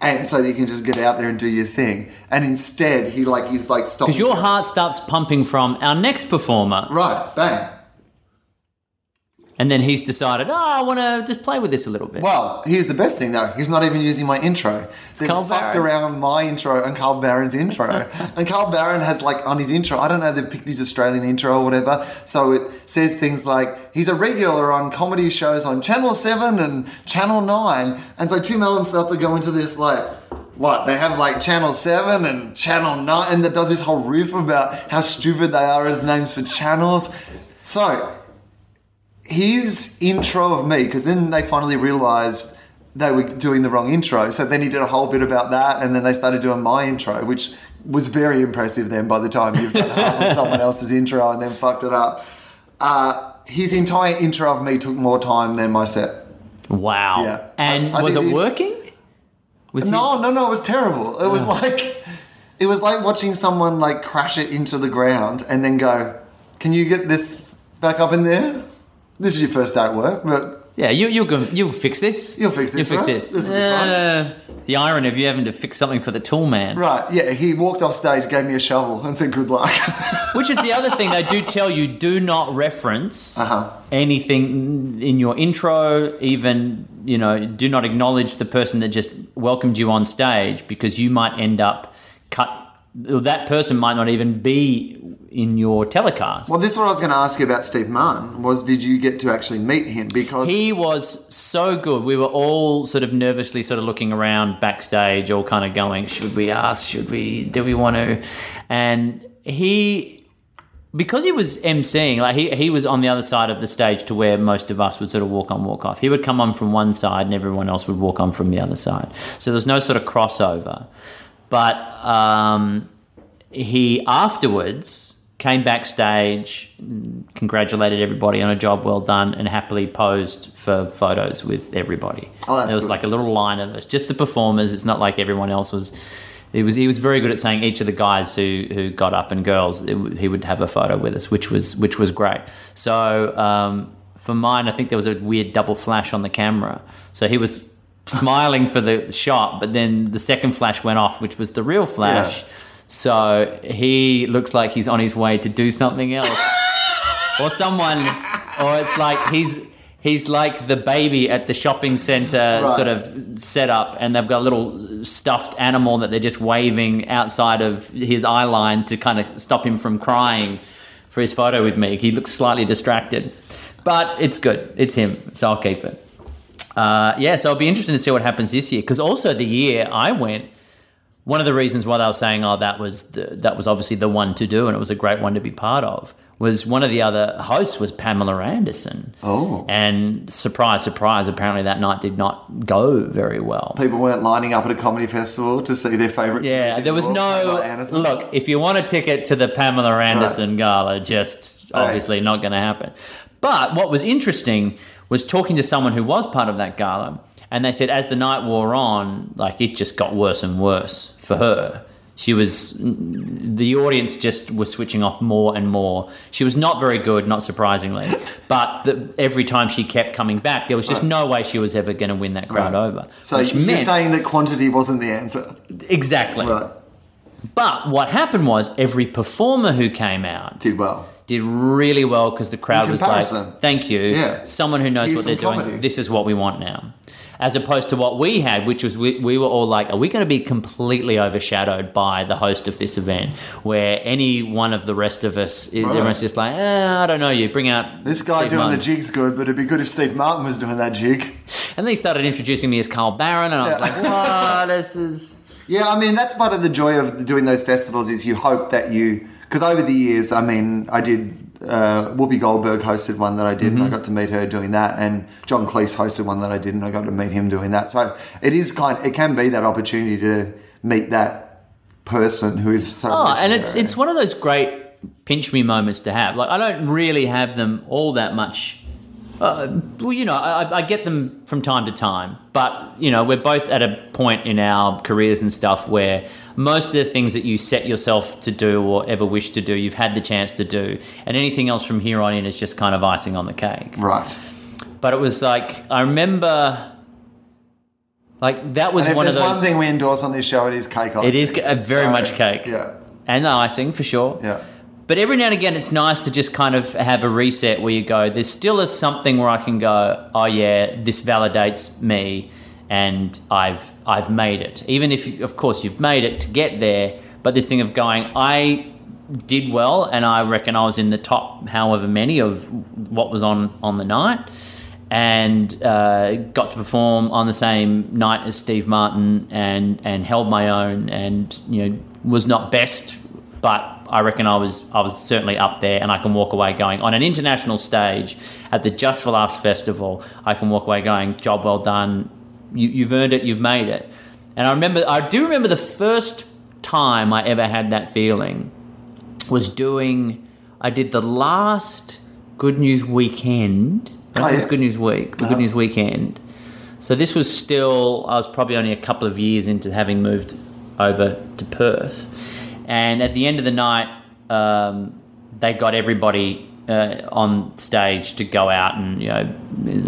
And so you can just get out there and do your thing. And instead, he like he's like stopping. Because your heart starts pumping from our next performer, right, bang. And then he's decided, oh, I want to just play with this a little bit. Well, here's the best thing though. He's not even using my intro. So Carl he fucked around my intro and Carl Barron's intro. [laughs] and Carl Barron has like on his intro, I don't know, they picked his Australian intro or whatever. So it says things like he's a regular on comedy shows on Channel 7 and Channel 9. And so Tim Allen starts to go into this like what they have like Channel 7 and Channel 9 and that does this whole riff about how stupid they are as names for channels. So his intro of me, because then they finally realized they were doing the wrong intro. So then he did a whole bit about that, and then they started doing my intro, which was very impressive then by the time you've done half of someone [laughs] else's intro and then fucked it up. Uh, his entire intro of me took more time than my set. wow. Yeah. And I- I was it working? Was he- No, no, no, it was terrible. It was like it was like watching someone like crash it into the ground and then go, Can you get this back up in there? This is your first day at work, but Yeah, you you can you'll fix this. You'll fix this, You'll fix right? this. This will be fun. Uh, the irony of you having to fix something for the tool man. Right, yeah, he walked off stage, gave me a shovel, and said good luck. [laughs] Which is the other thing they do tell you: do not reference Uh-huh. anything in your intro. Even you know, do not acknowledge the person that just welcomed you on stage because you might end up cut. That person might not even be in your telecast. well, this is what I was going to ask you about Steve Martin. Was did you get to actually meet him? Because He was so good. We were all sort of nervously sort of looking around backstage, all kind of going, should we ask? Should we? Do we want to? And he, because he was emceeing, like he, he was on the other side of the stage to where most of us would sort of walk on, walk off. He would come on from one side and everyone else would walk on from the other side. So there's no sort of crossover. But um, he afterwards came backstage, congratulated everybody on a job well done, and happily posed for photos with everybody. Oh, that's there was good. like a little line of us, just the performers. It's not like everyone else was. He was he was very good at saying each of the guys who who got up and girls it, he would have a photo with us, which was which was great. So um, for mine, I think there was a weird double flash on the camera. So he was [laughs] smiling for the shot, but then the second flash went off, which was the real flash. Yeah. So he looks like he's on his way to do something else. [laughs] or someone or it's like he's he's like the baby at the shopping center Right. sort of set up and they've got a little stuffed animal that they're just waving outside of his eye line to kind of stop him from crying for his photo with me. He looks slightly distracted. But it's good. It's him, so I'll keep it. Uh, yeah, so it'll be interesting to see what happens this year because also the year I went, one of the reasons why they were saying, "Oh, that was the, that was obviously the one to do, and it was a great one to be part of," was one of the other hosts was Pamela Anderson. Oh. and surprise, surprise! Apparently that night did not go very well. people weren't lining up at a comedy festival to see their favorite. Yeah, there was no look. If you want a ticket to the Pamela Anderson gala, just obviously not going to happen. But what was interesting was talking to someone who was part of that gala, and they said as the night wore on, like it just got worse and worse for her. She was the audience just was switching off more and more. She was not very good, not surprisingly, [laughs] but the, every time she kept coming back, there was just no way she was ever going to win that crowd Right. over. So you're meant- saying that quantity wasn't the answer, exactly. right? But what happened was every performer who came out Did well. Did really well because the crowd was like, "Thank you, Yeah. someone who knows Here's what they're some doing. This is what we want now." As opposed to what we had, which was we, we were all like, "Are we going to be completely overshadowed by the host of this event?" Where any one of the rest of us is Right. everyone's just like, eh, "I don't know, you bring out This guy Steve doing Martin." the jig's good, but it'd be good if Steve Martin was doing that jig. [laughs] And then he started introducing me as Carl Barron, and I was Yeah. like, "What? this is." [laughs] Yeah, I mean that's part of the joy of doing those festivals is you hope that you because over the years, I mean, I did uh, Whoopi Goldberg hosted one that I did, and I got to meet her doing that, and John Cleese hosted one that I did, and I got to meet him doing that. So it is kind, it can be that opportunity to meet that person who is so. Oh, and it's it's one of those great pinch me moments to have. Like I don't really have them all that much. Uh, well, you know, I, I get them from time to time, but you know, we're both at a point in our careers and stuff where most of the things that you set yourself to do or ever wish to do, you've had the chance to do, and anything else from here on in is just kind of icing on the cake. Right. But it was like I remember, like that was one of there's those. one thing we endorse on this show, it is cake icing. It is a very So, much cake. Yeah. and the icing for sure. Yeah. But every now and again, it's nice to just kind of have a reset where you go, there's still is something where I can go, oh yeah, this validates me, and I've I've made it. Even if, of course, you've made it to get there, but this thing of going, I did well, and I reckon I was in the top, however many of what was on on the night, and uh, got to perform on the same night as Steve Martin, and and held my own, and you know was not best but I reckon I was I was certainly up there, and I can walk away going on an international stage at the Just for Laughs festival. I can walk away going, job well done. You, you've earned it. You've made it. And I remember, I do remember the first time I ever had that feeling was doing. I did the last Good News Weekend. Oh, it was. Good News Week. The Good uh-huh. News Weekend. So this was still, I was probably only a couple of years into having moved over to Perth. And at the end of the night, um, they got everybody uh, on stage to go out and, you know,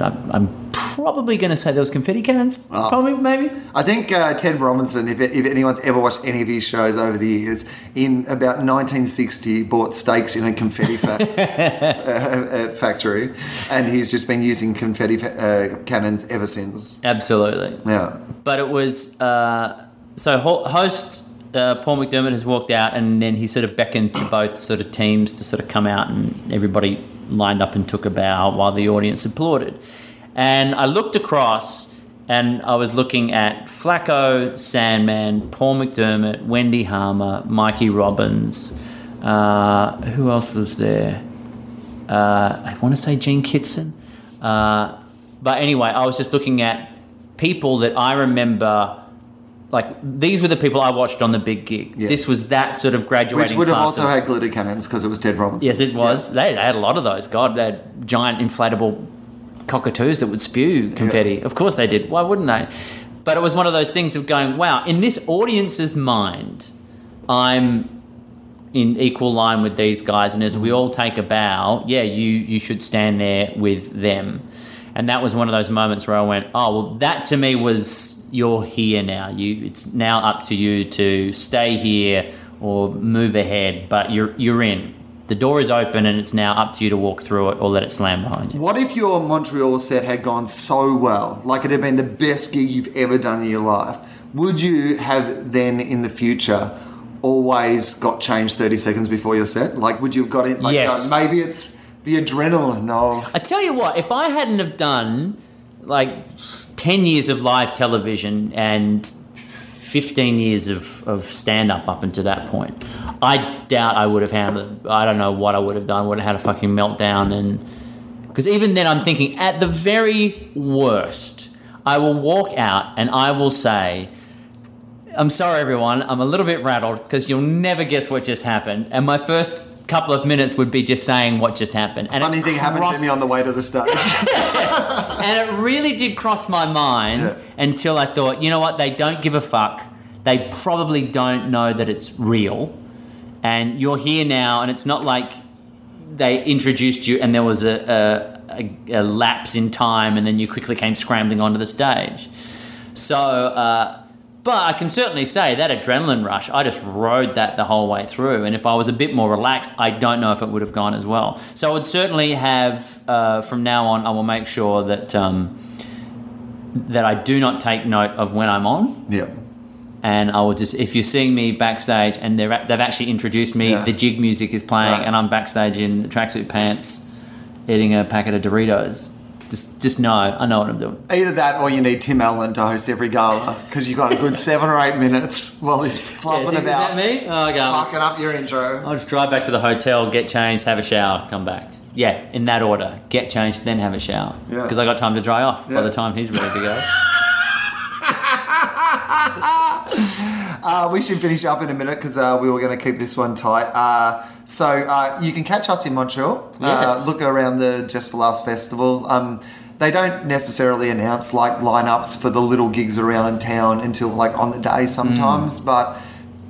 I'm- I'm probably going to say there was confetti cannons. Oh. Probably, maybe. I think uh, Ted Robinson, if, if anyone's ever watched any of his shows over the years, in about 1960 bought stakes in a confetti fa- [laughs] uh, uh, factory, and he's just been using confetti fa- uh, cannons ever since. Absolutely. Yeah. but it was uh, so host uh, Paul McDermott has walked out, and then he sort of beckoned to both sort of teams to sort of come out, and everybody lined up and took a bow while the audience applauded. And I looked across, and I was looking at Flacco, Sandman, Paul McDermott, Wendy Harmer, Mikey Robbins. Uh, who else was there? uh, I want to say Jean Kittson. Uh, but anyway, I was just looking at people that I remember. Like these were the people I watched on the big gig. Yeah. This was that sort of graduating. Which would have also of- had glitter cannons because it was Ted Robinson. Yes, it was. They, they had a lot of those. God, they had giant inflatable cockatoos that would spew confetti. Of course they did. Why wouldn't they? But it was one of those things of going, wow, in this audience's mind, I'm in equal line with these guys, and as we all take a bow, yeah, you you should stand there with them. And that was one of those moments where I went, oh well, that to me was you're here now. You it's now up to you to stay here or move ahead, but you're you're in. The door is open, and it's now up to you to walk through it or let it slam behind you. What if your Montreal set had gone so well, like it had been the best gig you've ever done in your life? Would you have then in the future always got changed 30 seconds before your set? Like, would you have got it? Like, Yes. maybe it's the adrenaline of. I tell you what, if I hadn't have done like 10 years of live television and 15 years of, of stand up up until that point, I doubt I would have handled I don't know what I would have done. Would have had a fucking meltdown. And because even then, I'm thinking at the very worst, I will walk out and I will say, I'm sorry, everyone. I'm a little bit rattled because you'll never guess what just happened. And my first couple of minutes would be just saying what just happened. And Funny thing happened crossed- to me on the way to the stage. [laughs] and it really did cross my mind Yeah. until I thought, you know what? They don't give a fuck. They probably don't know that it's real. And you're here now, and it's not like they introduced you and there was a, a, a, a lapse in time and then you quickly came scrambling onto the stage. So, uh, but I can certainly say that adrenaline rush, I just rode that the whole way through. And if I was a bit more relaxed, I don't know if it would have gone as well. So I would certainly have, uh, from now on, I will make sure that um, that I do not take note of when I'm on. yeah. And I will just, if you're seeing me backstage and they're, they've actually introduced me, Yeah. the jig music is playing, Right. and I'm backstage in tracksuit pants eating a packet of Doritos. Just, just know, I know what I'm doing. Either that or you need Tim Allen to host every gala because you've got a good seven or eight minutes while he's is, is about. that me? Oh, okay. I'll Fucking up your intro. I'll just drive back to the hotel, get changed, have a shower, come back. Yeah, in that order. Get changed, then have a shower. Yeah. Because I got time to dry off Yeah. by the time he's ready to go. [laughs] Uh, we should finish up in a minute because uh, we were going to keep this one tight. Uh, So uh, you can catch us in Montreal. Uh, look around the Just for Laughs festival. Um, they don't necessarily announce like lineups for the little gigs around town until like on the day sometimes, Mm. but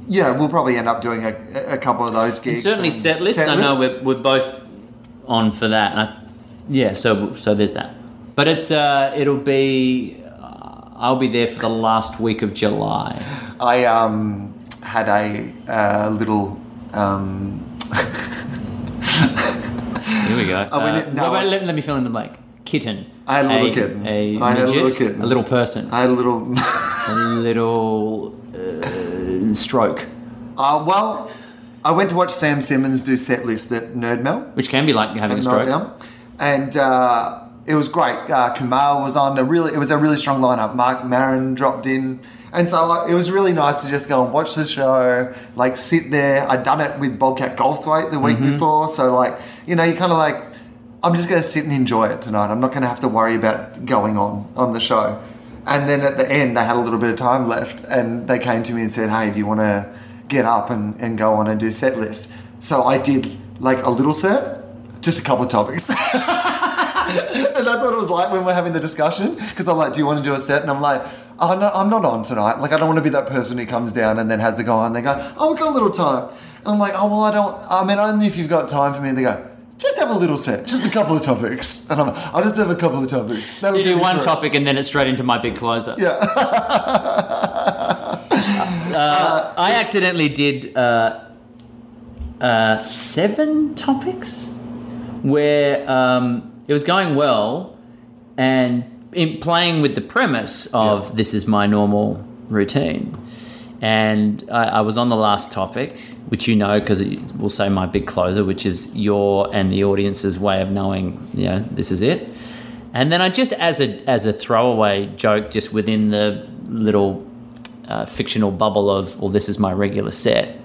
you know we'll probably end up doing a, a couple of those gigs. Certainly, and set list. set I know we're, we're both on for that, and I, yeah. So so there's that. But it's uh, it'll be. Uh, I'll be there for the last week of July. I um, had a uh, little. Um, Here we go. Oh, Uh, no, I- let, let me fill in the blank. Kitten. I had a little kitten. A I had a little kitten. A little person. I had a little. [laughs] a little uh, stroke, uh, well, I went to watch Sam Simmons do set list at NerdMelt. which can be like having a stroke. Meltdown. And uh, it was great. Uh, Kamal was on a really, it was a really strong lineup. Marc Maron dropped in. And so it was really nice to just go and watch the show, like sit there. I'd done it with Bobcat Goldthwait the week mm-hmm. before. So, like, you know, you kind of like, I'm just going to sit and enjoy it tonight. I'm not going to have to worry about going on on the show. And then at the end, they had a little bit of time left and they came to me and said, Hey, do you want to get up and, and go on and do set list? So I did like a little set, just a couple of topics. [laughs] and that's what it was like when we're having the discussion. Because they're like, "Do you want to do a set?" And I'm like, "Oh no, I'm not on tonight. Like, I don't want to be that person who comes down and then has to go on." They go, "Oh, we've got a little time." And I'm like, "Oh well, I don't. I mean, only if you've got time for me." And they go, "Just have a little set, just a couple of topics." [laughs] And I'm, like, "I'll just have a couple of topics." So you do one topic and then it's straight into my big closer. Yeah. [laughs] Uh, I accidentally did uh, uh, seven topics where um, it was going well and in playing with the premise of Yeah. this is my normal routine. And I, I was on the last topic, which you know because we'll say my big closer, which is your and the audience's way of knowing, yeah, this is it. And then I just, as a as a throwaway joke, just within the little uh, fictional bubble of, well, this is my regular set.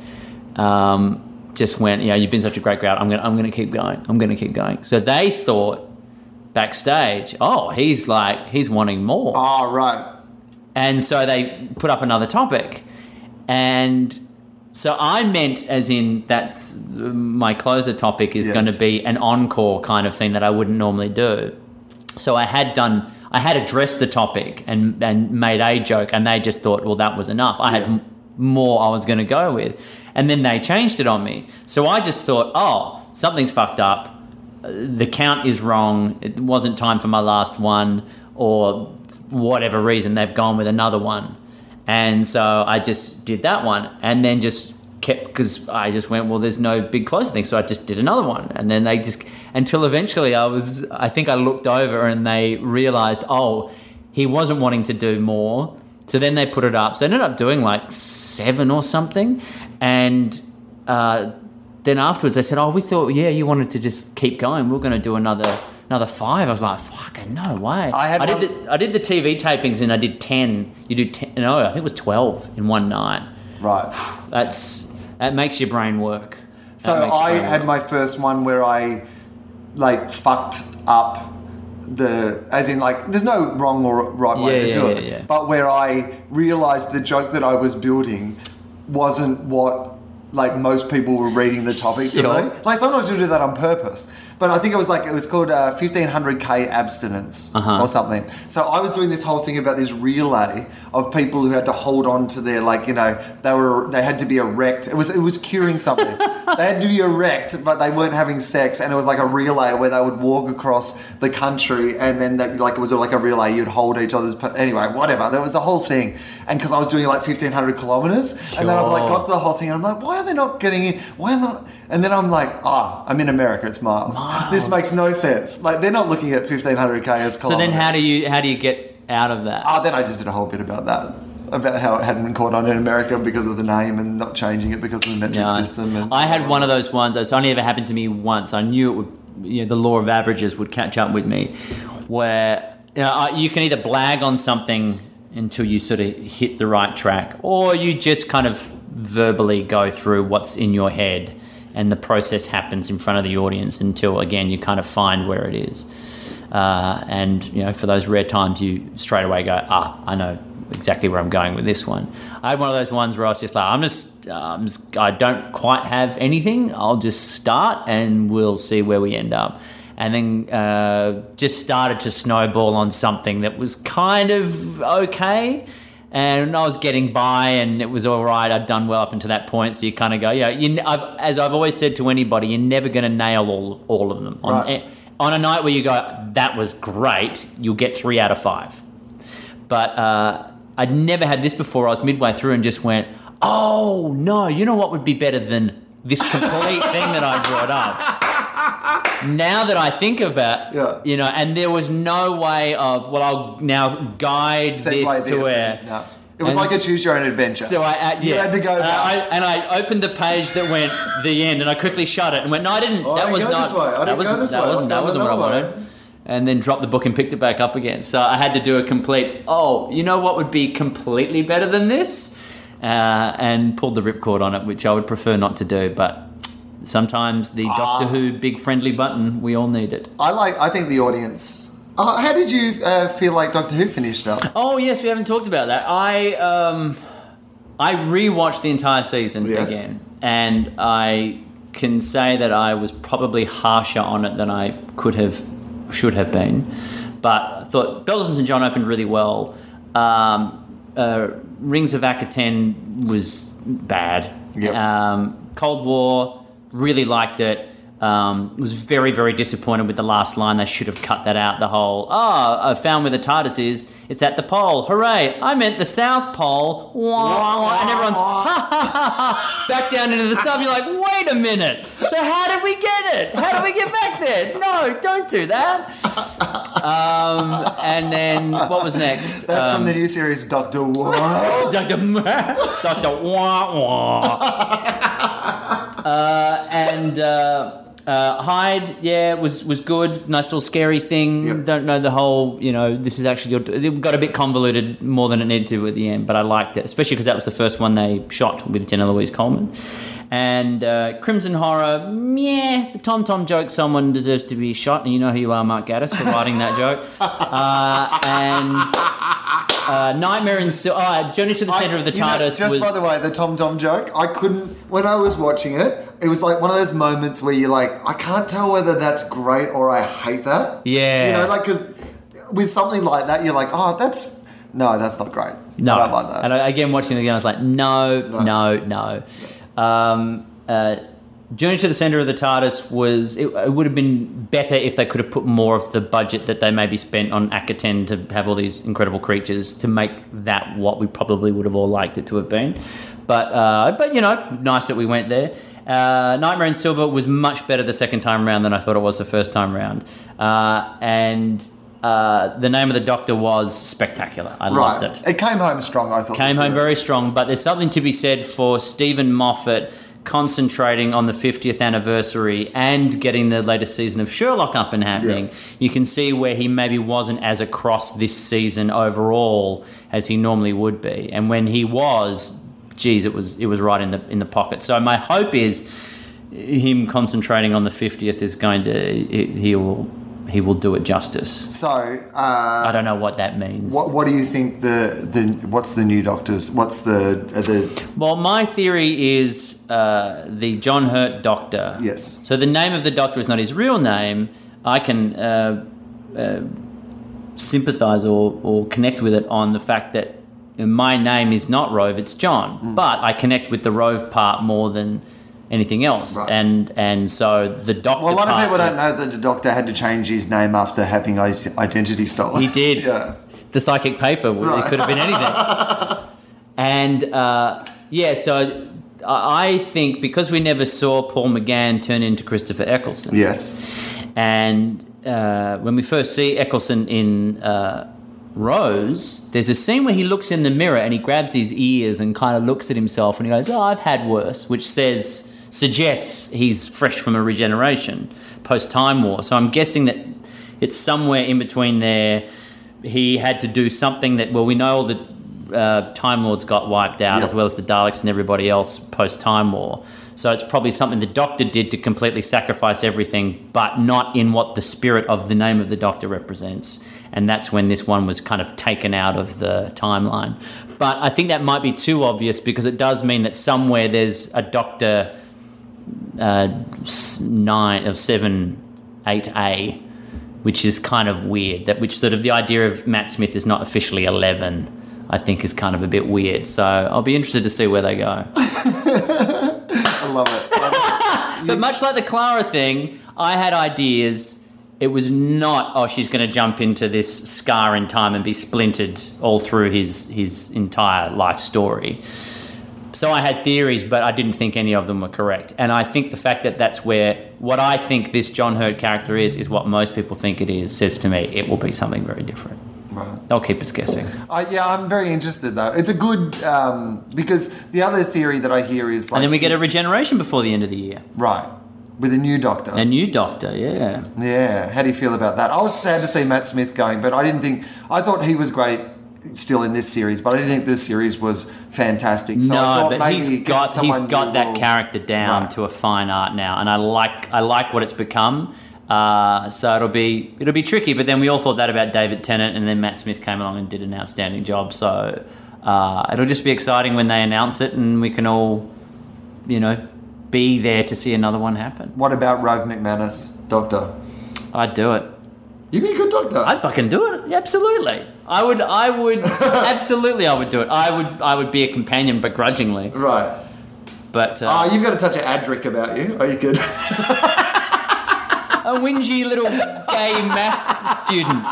Um, just went, you know, you've been such a great crowd. I'm gonna, I'm gonna keep going. I'm gonna keep going. So they thought backstage, oh, he's like, he's wanting more. Oh right. And so they put up another topic. And so I meant, as in, that's my closer topic is Yes. going to be an encore kind of thing that I wouldn't normally do. So I had done, I had addressed the topic and, and made a joke, and they just thought, well, that was enough. I had Yeah. m- more I was going to go with. And then they changed it on me. So I just thought, oh, something's fucked up. The count is wrong. It wasn't time for my last one, or whatever reason, they've gone with another one. And so I just did that one and then just kept, because I just went, well, there's no big closer thing. So I just did another one. And then they just, until eventually I was, I think I looked over and they realized, oh, he wasn't wanting to do more. So then they put it up. So I ended up doing like seven or something. And uh, then afterwards they said, "Oh, we thought, yeah, you wanted to just keep going. We are going to do another another five. I was like, "Fucking no way!" I had did one- the I did the TV tapings and I did ten. You do ten? No, I think it was twelve in one night. Right. [sighs] That's that makes your brain work. That So I had work. my first one where I like fucked up the as in like there's no wrong or right way Yeah, to yeah, do yeah, it. But where I realized the joke that I was building wasn't what like most people were reading the topic to Sure. me. Like sometimes you do that on purpose. But I think it was like it was called uh, 1500k abstinence Uh-huh. or something. So I was doing this whole thing about this relay of people who had to hold on to their like you know they were they had to be erect. It was it was curing something. [laughs] they had to be erect, but they weren't having sex, and it was like a relay where they would walk across the country, and then that, like it was like a relay. You'd hold each other's anyway, whatever. That was the whole thing, and because I was doing like 1500 kilometers, and then I like Sure. got to the whole thing, and I'm like, why are they not getting in? Why not? And then I'm like, ah, I'm in America. It's miles. This makes no sense. Like they're not looking at 1500k as So then, how do you how do you get out of that? Ah, then I just did a whole bit about that. About how it hadn't been caught on in America because of the name and not changing it because of the metric I- system. And I had one of those ones. It's only ever happened to me once. I knew it would. You know, the law of averages would catch up with me, where you, know, you can either blag on something until you sort of hit the right track, or you just kind of verbally go through what's in your head, and the process happens in front of the audience until again you kind of find where it is. Uh, and you know, for those rare times, you straight away go, ah, I know exactly where I'm going with this one. I had one of those ones where I was just like, I'm just, um, just I don't quite have anything. I'll just start and we'll see where we end up. And then uh, just started to snowball on something that was kind of okay. And I was getting by, and it was all right. I'd done well up until that point. So you kind of go, yeah. You, I've, as I've always said to anybody, you're never going to nail all all of them. On, Right. on a night where you go, that was great, you'll get three out of five. But uh, I'd never had this before. I was midway through and just went, oh no, you know what would be better than this complete [laughs] thing that I brought up? Now that I think about, Yeah. you know, and there was no way of, well, I'll now guide Segue this to this where. no. It was And- like a choose your own adventure. So I, uh, You had to go And I, and I opened the page that went [laughs] the end, and I quickly shut it and went, "No, I didn't. Oh, I that didn't was go not. this way. I that wasn't. this that way. I wasn't. That wasn't what I wanted." way. And then dropped the book and picked it back up again. So I had to do a complete. Oh, you know what would be completely better than this? Uh, and pulled the ripcord on it, which I would prefer not to do, but. Sometimes the Ah. Doctor Who big friendly button, we all need it. I like. I think the audience. Uh, how did you uh, feel like Doctor Who finished up? Oh yes, we haven't talked about that. I um, I rewatched the entire season Yes. again, and I can say that I was probably harsher on it than I could have, should have been. But I thought Bells and St John opened really well. Um, uh, Rings of Akhaten was bad. Yep. Um, Cold War really liked it. Um, was very, very disappointed with the last line. They should have cut that out. The whole, oh, I found where the TARDIS is. It's at the pole. Hooray! I meant the South Pole. Wah, wah, and everyone's ha ha ha ha back down into the sub. You're like, wait a minute. So how did we get it? How did we get back there? No, don't do that. Um, and then what was next? That's Um, from the new series Doctor Who. [laughs] Dr. Dr. Wah Wah. Uh, and uh, uh, Hide, yeah, was was good. Nice little scary thing. Yep. Don't know the whole, you know, this is actually your. It got a bit convoluted more than it needed to at the end, but I liked it, especially because that was the first one they shot with Jenna Louise Coleman. And uh, Crimson Horror, yeah, the Tom Tom joke, someone deserves to be shot, and you know who you are, Mark Gatiss, for writing that joke. [laughs] Uh, and uh, Nightmare in Sil- oh, Journey to the Center of the You know, TARDIS just was. by the way, the Tom Tom joke, I couldn't, when I was watching it, it was like one of those moments where you're like, I can't tell whether that's great or I hate that. Yeah. You know, like, because with something like that, you're like, oh, that's, no, that's not great. No, I don't like that. And I, again, watching it again, I was like, no, no, no. Um, uh, Journey to the Center of the TARDIS was. It, it would have been better if they could have put more of the budget that they maybe spent on Akhaten to have all these incredible creatures to make that what we probably would have all liked it to have been. But uh, but you know, nice that we went there. Uh, Nightmare in Silver was much better the second time around than I thought it was the first time around, uh, and. Uh, the name of the Doctor was spectacular. I loved it It came home strong, I thought. came home very strong, but there's something to be said for Steven Moffat concentrating on the 50th anniversary and getting the latest season of Sherlock up and happening. Yeah. You can see where he maybe wasn't as across this season overall as he normally would be. And when he was, geez, it was it was right in the in the pocket. So my hope is him concentrating on the 50th is going to he will he will do it justice. So, uh, I don't know what that means. what what do you think the the what's the new doctors? What's the uh, the Well, my theory is uh, the John Hurt Doctor. Yes. So the name of the Doctor is not his real name. I can uh, uh, sympathise or, or connect with it on the fact that my name is not Rove, it's John. Hmm. But I connect with the Rove part more than anything else. Right. And and so the Doctor well, a lot of people don't know that the doctor had to change his name after having his identity stolen. He did. [laughs] yeah. The psychic paper. It could have been anything. [laughs] and uh, yeah, so I I think because we never saw Paul McGann turn into Christopher Eccleston, Yes. and uh, when we first see Eccleston in uh, Rose, there's a scene where he looks in the mirror and he grabs his ears and kind of looks at himself and he goes, "Oh, I've had worse," which says suggests he's fresh from a regeneration post Time War. So I'm guessing that it's somewhere in between there. He had to do something that well, we know all the uh, Time Lords got wiped out Yep. as well as the Daleks and everybody else post Time War. So it's probably something the Doctor did to completely sacrifice everything, but not in what the spirit of the name of the Doctor represents. and that's when this one was kind of taken out of the timeline. But I think that might be too obvious because it does mean that somewhere there's a Doctor uh, nine of seven, eight A, which is kind of weird. That which sort of the idea of Matt Smith is not officially eleven. I think is kind of a bit weird. So I'll be interested to see where they go. [laughs] [laughs] I love it. [laughs] But much like the Clara thing, I had ideas. It was not, oh, she's going to jump into this scar in time and be splintered all through his his entire life story. So I had theories, but I didn't think any of them were correct. And I think the fact that that's where what I think this John Hurt character is is what most people think it is says to me it will be something very different. Right. They'll keep us guessing. I, yeah, I'm very interested though. It's a good um, because the other theory that I hear is like, And then we get a regeneration before the end of the year. right with a new doctor. A new doctor, yeah. yeah, how do you feel about that? I was sad to see Matt Smith going, but I didn't think I thought he was great still in this series, but I didn't think this series was fantastic. So I no, thought but maybe he's got he's got that will- character down Right. to a fine art now, and I like I like what it's become. Uh, so it'll be it'll be tricky, but then we all thought that about David Tennant, and then Matt Smith came along and did an outstanding job. So uh, it'll just be exciting when they announce it, and we can all, you know, be there to see another one happen. What about Rove McManus, Doctor? I'd do it. You'd be a good doctor. I'd fucking do it. Absolutely. I would. I would. [laughs] absolutely, I would do it. I would. I would be a companion begrudgingly, right. but. Uh, Oh, you've got a touch of Adric about you. Are you good? [laughs] a whingy little gay maths student.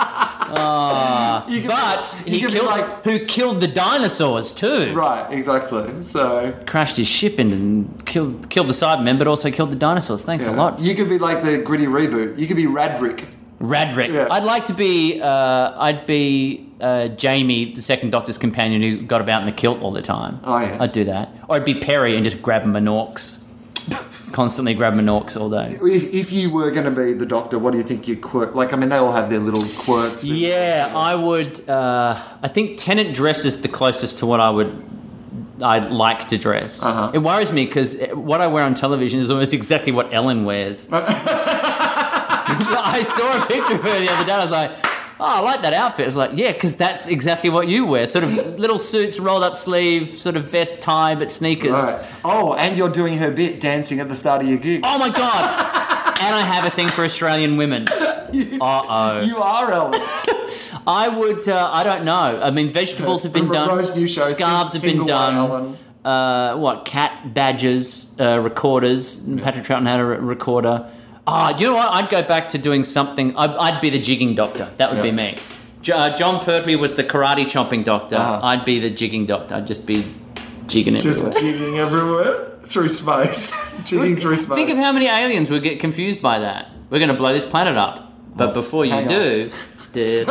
Ah, could- but you he could be killed like- who killed the dinosaurs too. right, exactly. So Crashed his ship in and killed killed the Cybermen, but also killed the dinosaurs. Thanks a lot, You could be like the gritty reboot. You could be Radric. Radric. Yeah. I'd like to be. Uh, I'd be uh, Jamie, the second Doctor's companion, who got about in the kilt all the time. Oh, yeah. I'd do that. Or I'd be Peri and just grab Minorks. [laughs] Constantly grab Minorks all day. If, if you were going to be the Doctor, what do you think your quirk? Like, I mean, they all have their little quirks. Yeah, I would. Uh, I think Tennant dresses the closest to what I would. I'd like to dress. Uh-huh. It worries me because what I wear on television is almost [laughs] exactly what Ellen wears. [laughs] [laughs] I saw a picture of her the other day. I was like, "Oh, I like that outfit." I was like, "Yeah, because that's exactly what you wear. Sort of little suits, rolled up sleeve, sort of vest, tie, but sneakers." Right. Oh, and you're doing her bit dancing at the start of your gig. Oh my god! [laughs] and I have a thing for Australian women. Uh oh. You are Ellen. [laughs] I would. Uh, I don't know. I mean, vegetables have been done. roast new show, Scarves sing- have been single done. Ellen. Uh, what cat badges, uh, recorders? Patrick Troughton had a re- recorder. Ah, you know what? I'd go back to doing something. I'd, I'd be the jigging doctor. That would be me. J- uh, Jon Pertwee was the karate chomping doctor. Uh-huh. I'd be the jigging doctor. I'd just be jigging Just everywhere. jigging everywhere through space. jigging through space. Think of how many aliens would get confused by that. We're going to blow this planet up. But before you hang do. and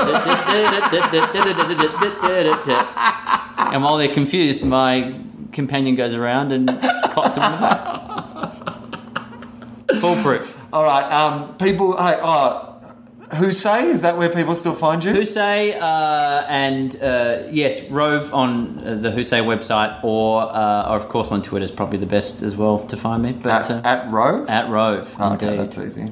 while they're confused, my companion goes around and cocks them in the back. Foolproof. All right. Um, people. Hey. Oh, who say? Is that where people still find you? Husay, uh, and uh, yes, Rove on uh, the Husay website, or, uh, or of course on Twitter is probably the best as well to find me. But at, uh, at Rove. at Rove, Oh, okay, that's easy.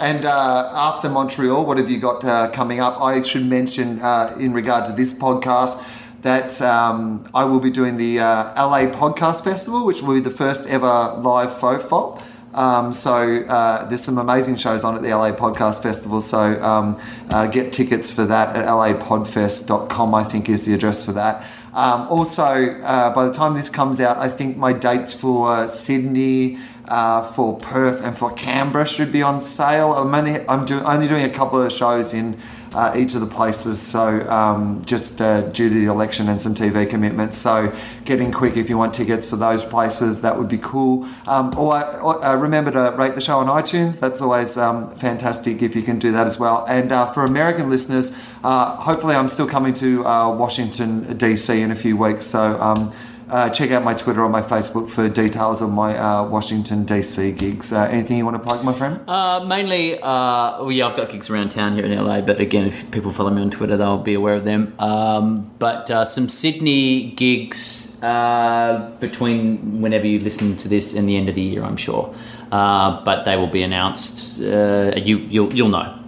And uh, after Montreal, what have you got uh, coming up? I should mention uh, in regard to this podcast that um, I will be doing the uh, LA Podcast Festival, which will be the first ever live FOFOP. Um, so uh, there's some amazing shows on at the LA Podcast Festival. So um, uh, get tickets for that at lapodfest.com. I think is the address for that. Um, also, uh, by the time this comes out, I think my dates for Sydney, uh, for Perth, and for Canberra should be on sale. I'm only I'm do, only doing a couple of shows in uh, each of the places, so um, just uh, due to the election and some TV commitments. So get in quick if you want tickets for those places. That would be cool. Um, or, or uh, remember to rate the show on iTunes. That's always um, fantastic if you can do that as well. And uh, for American listeners, uh, hopefully I'm still coming to uh, Washington DC in a few weeks. So. Uh, check out my Twitter or my Facebook for details of my uh, Washington DC gigs. Uh, anything you want to plug, my friend? Uh, mainly, uh, well, yeah, I've got gigs around town here in LA, but again, if people follow me on Twitter, they'll be aware of them. Um, but uh, some Sydney gigs uh, between whenever you listen to this and the end of the year, I'm sure. Uh, but they will be announced. Uh, you, you'll, you'll know.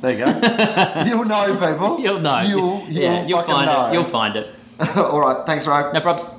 There you go. [laughs] you'll know, people. You'll know. You'll, you'll yeah, you'll find know. it. You'll find it. [laughs] All right. Thanks, Ro. No problems.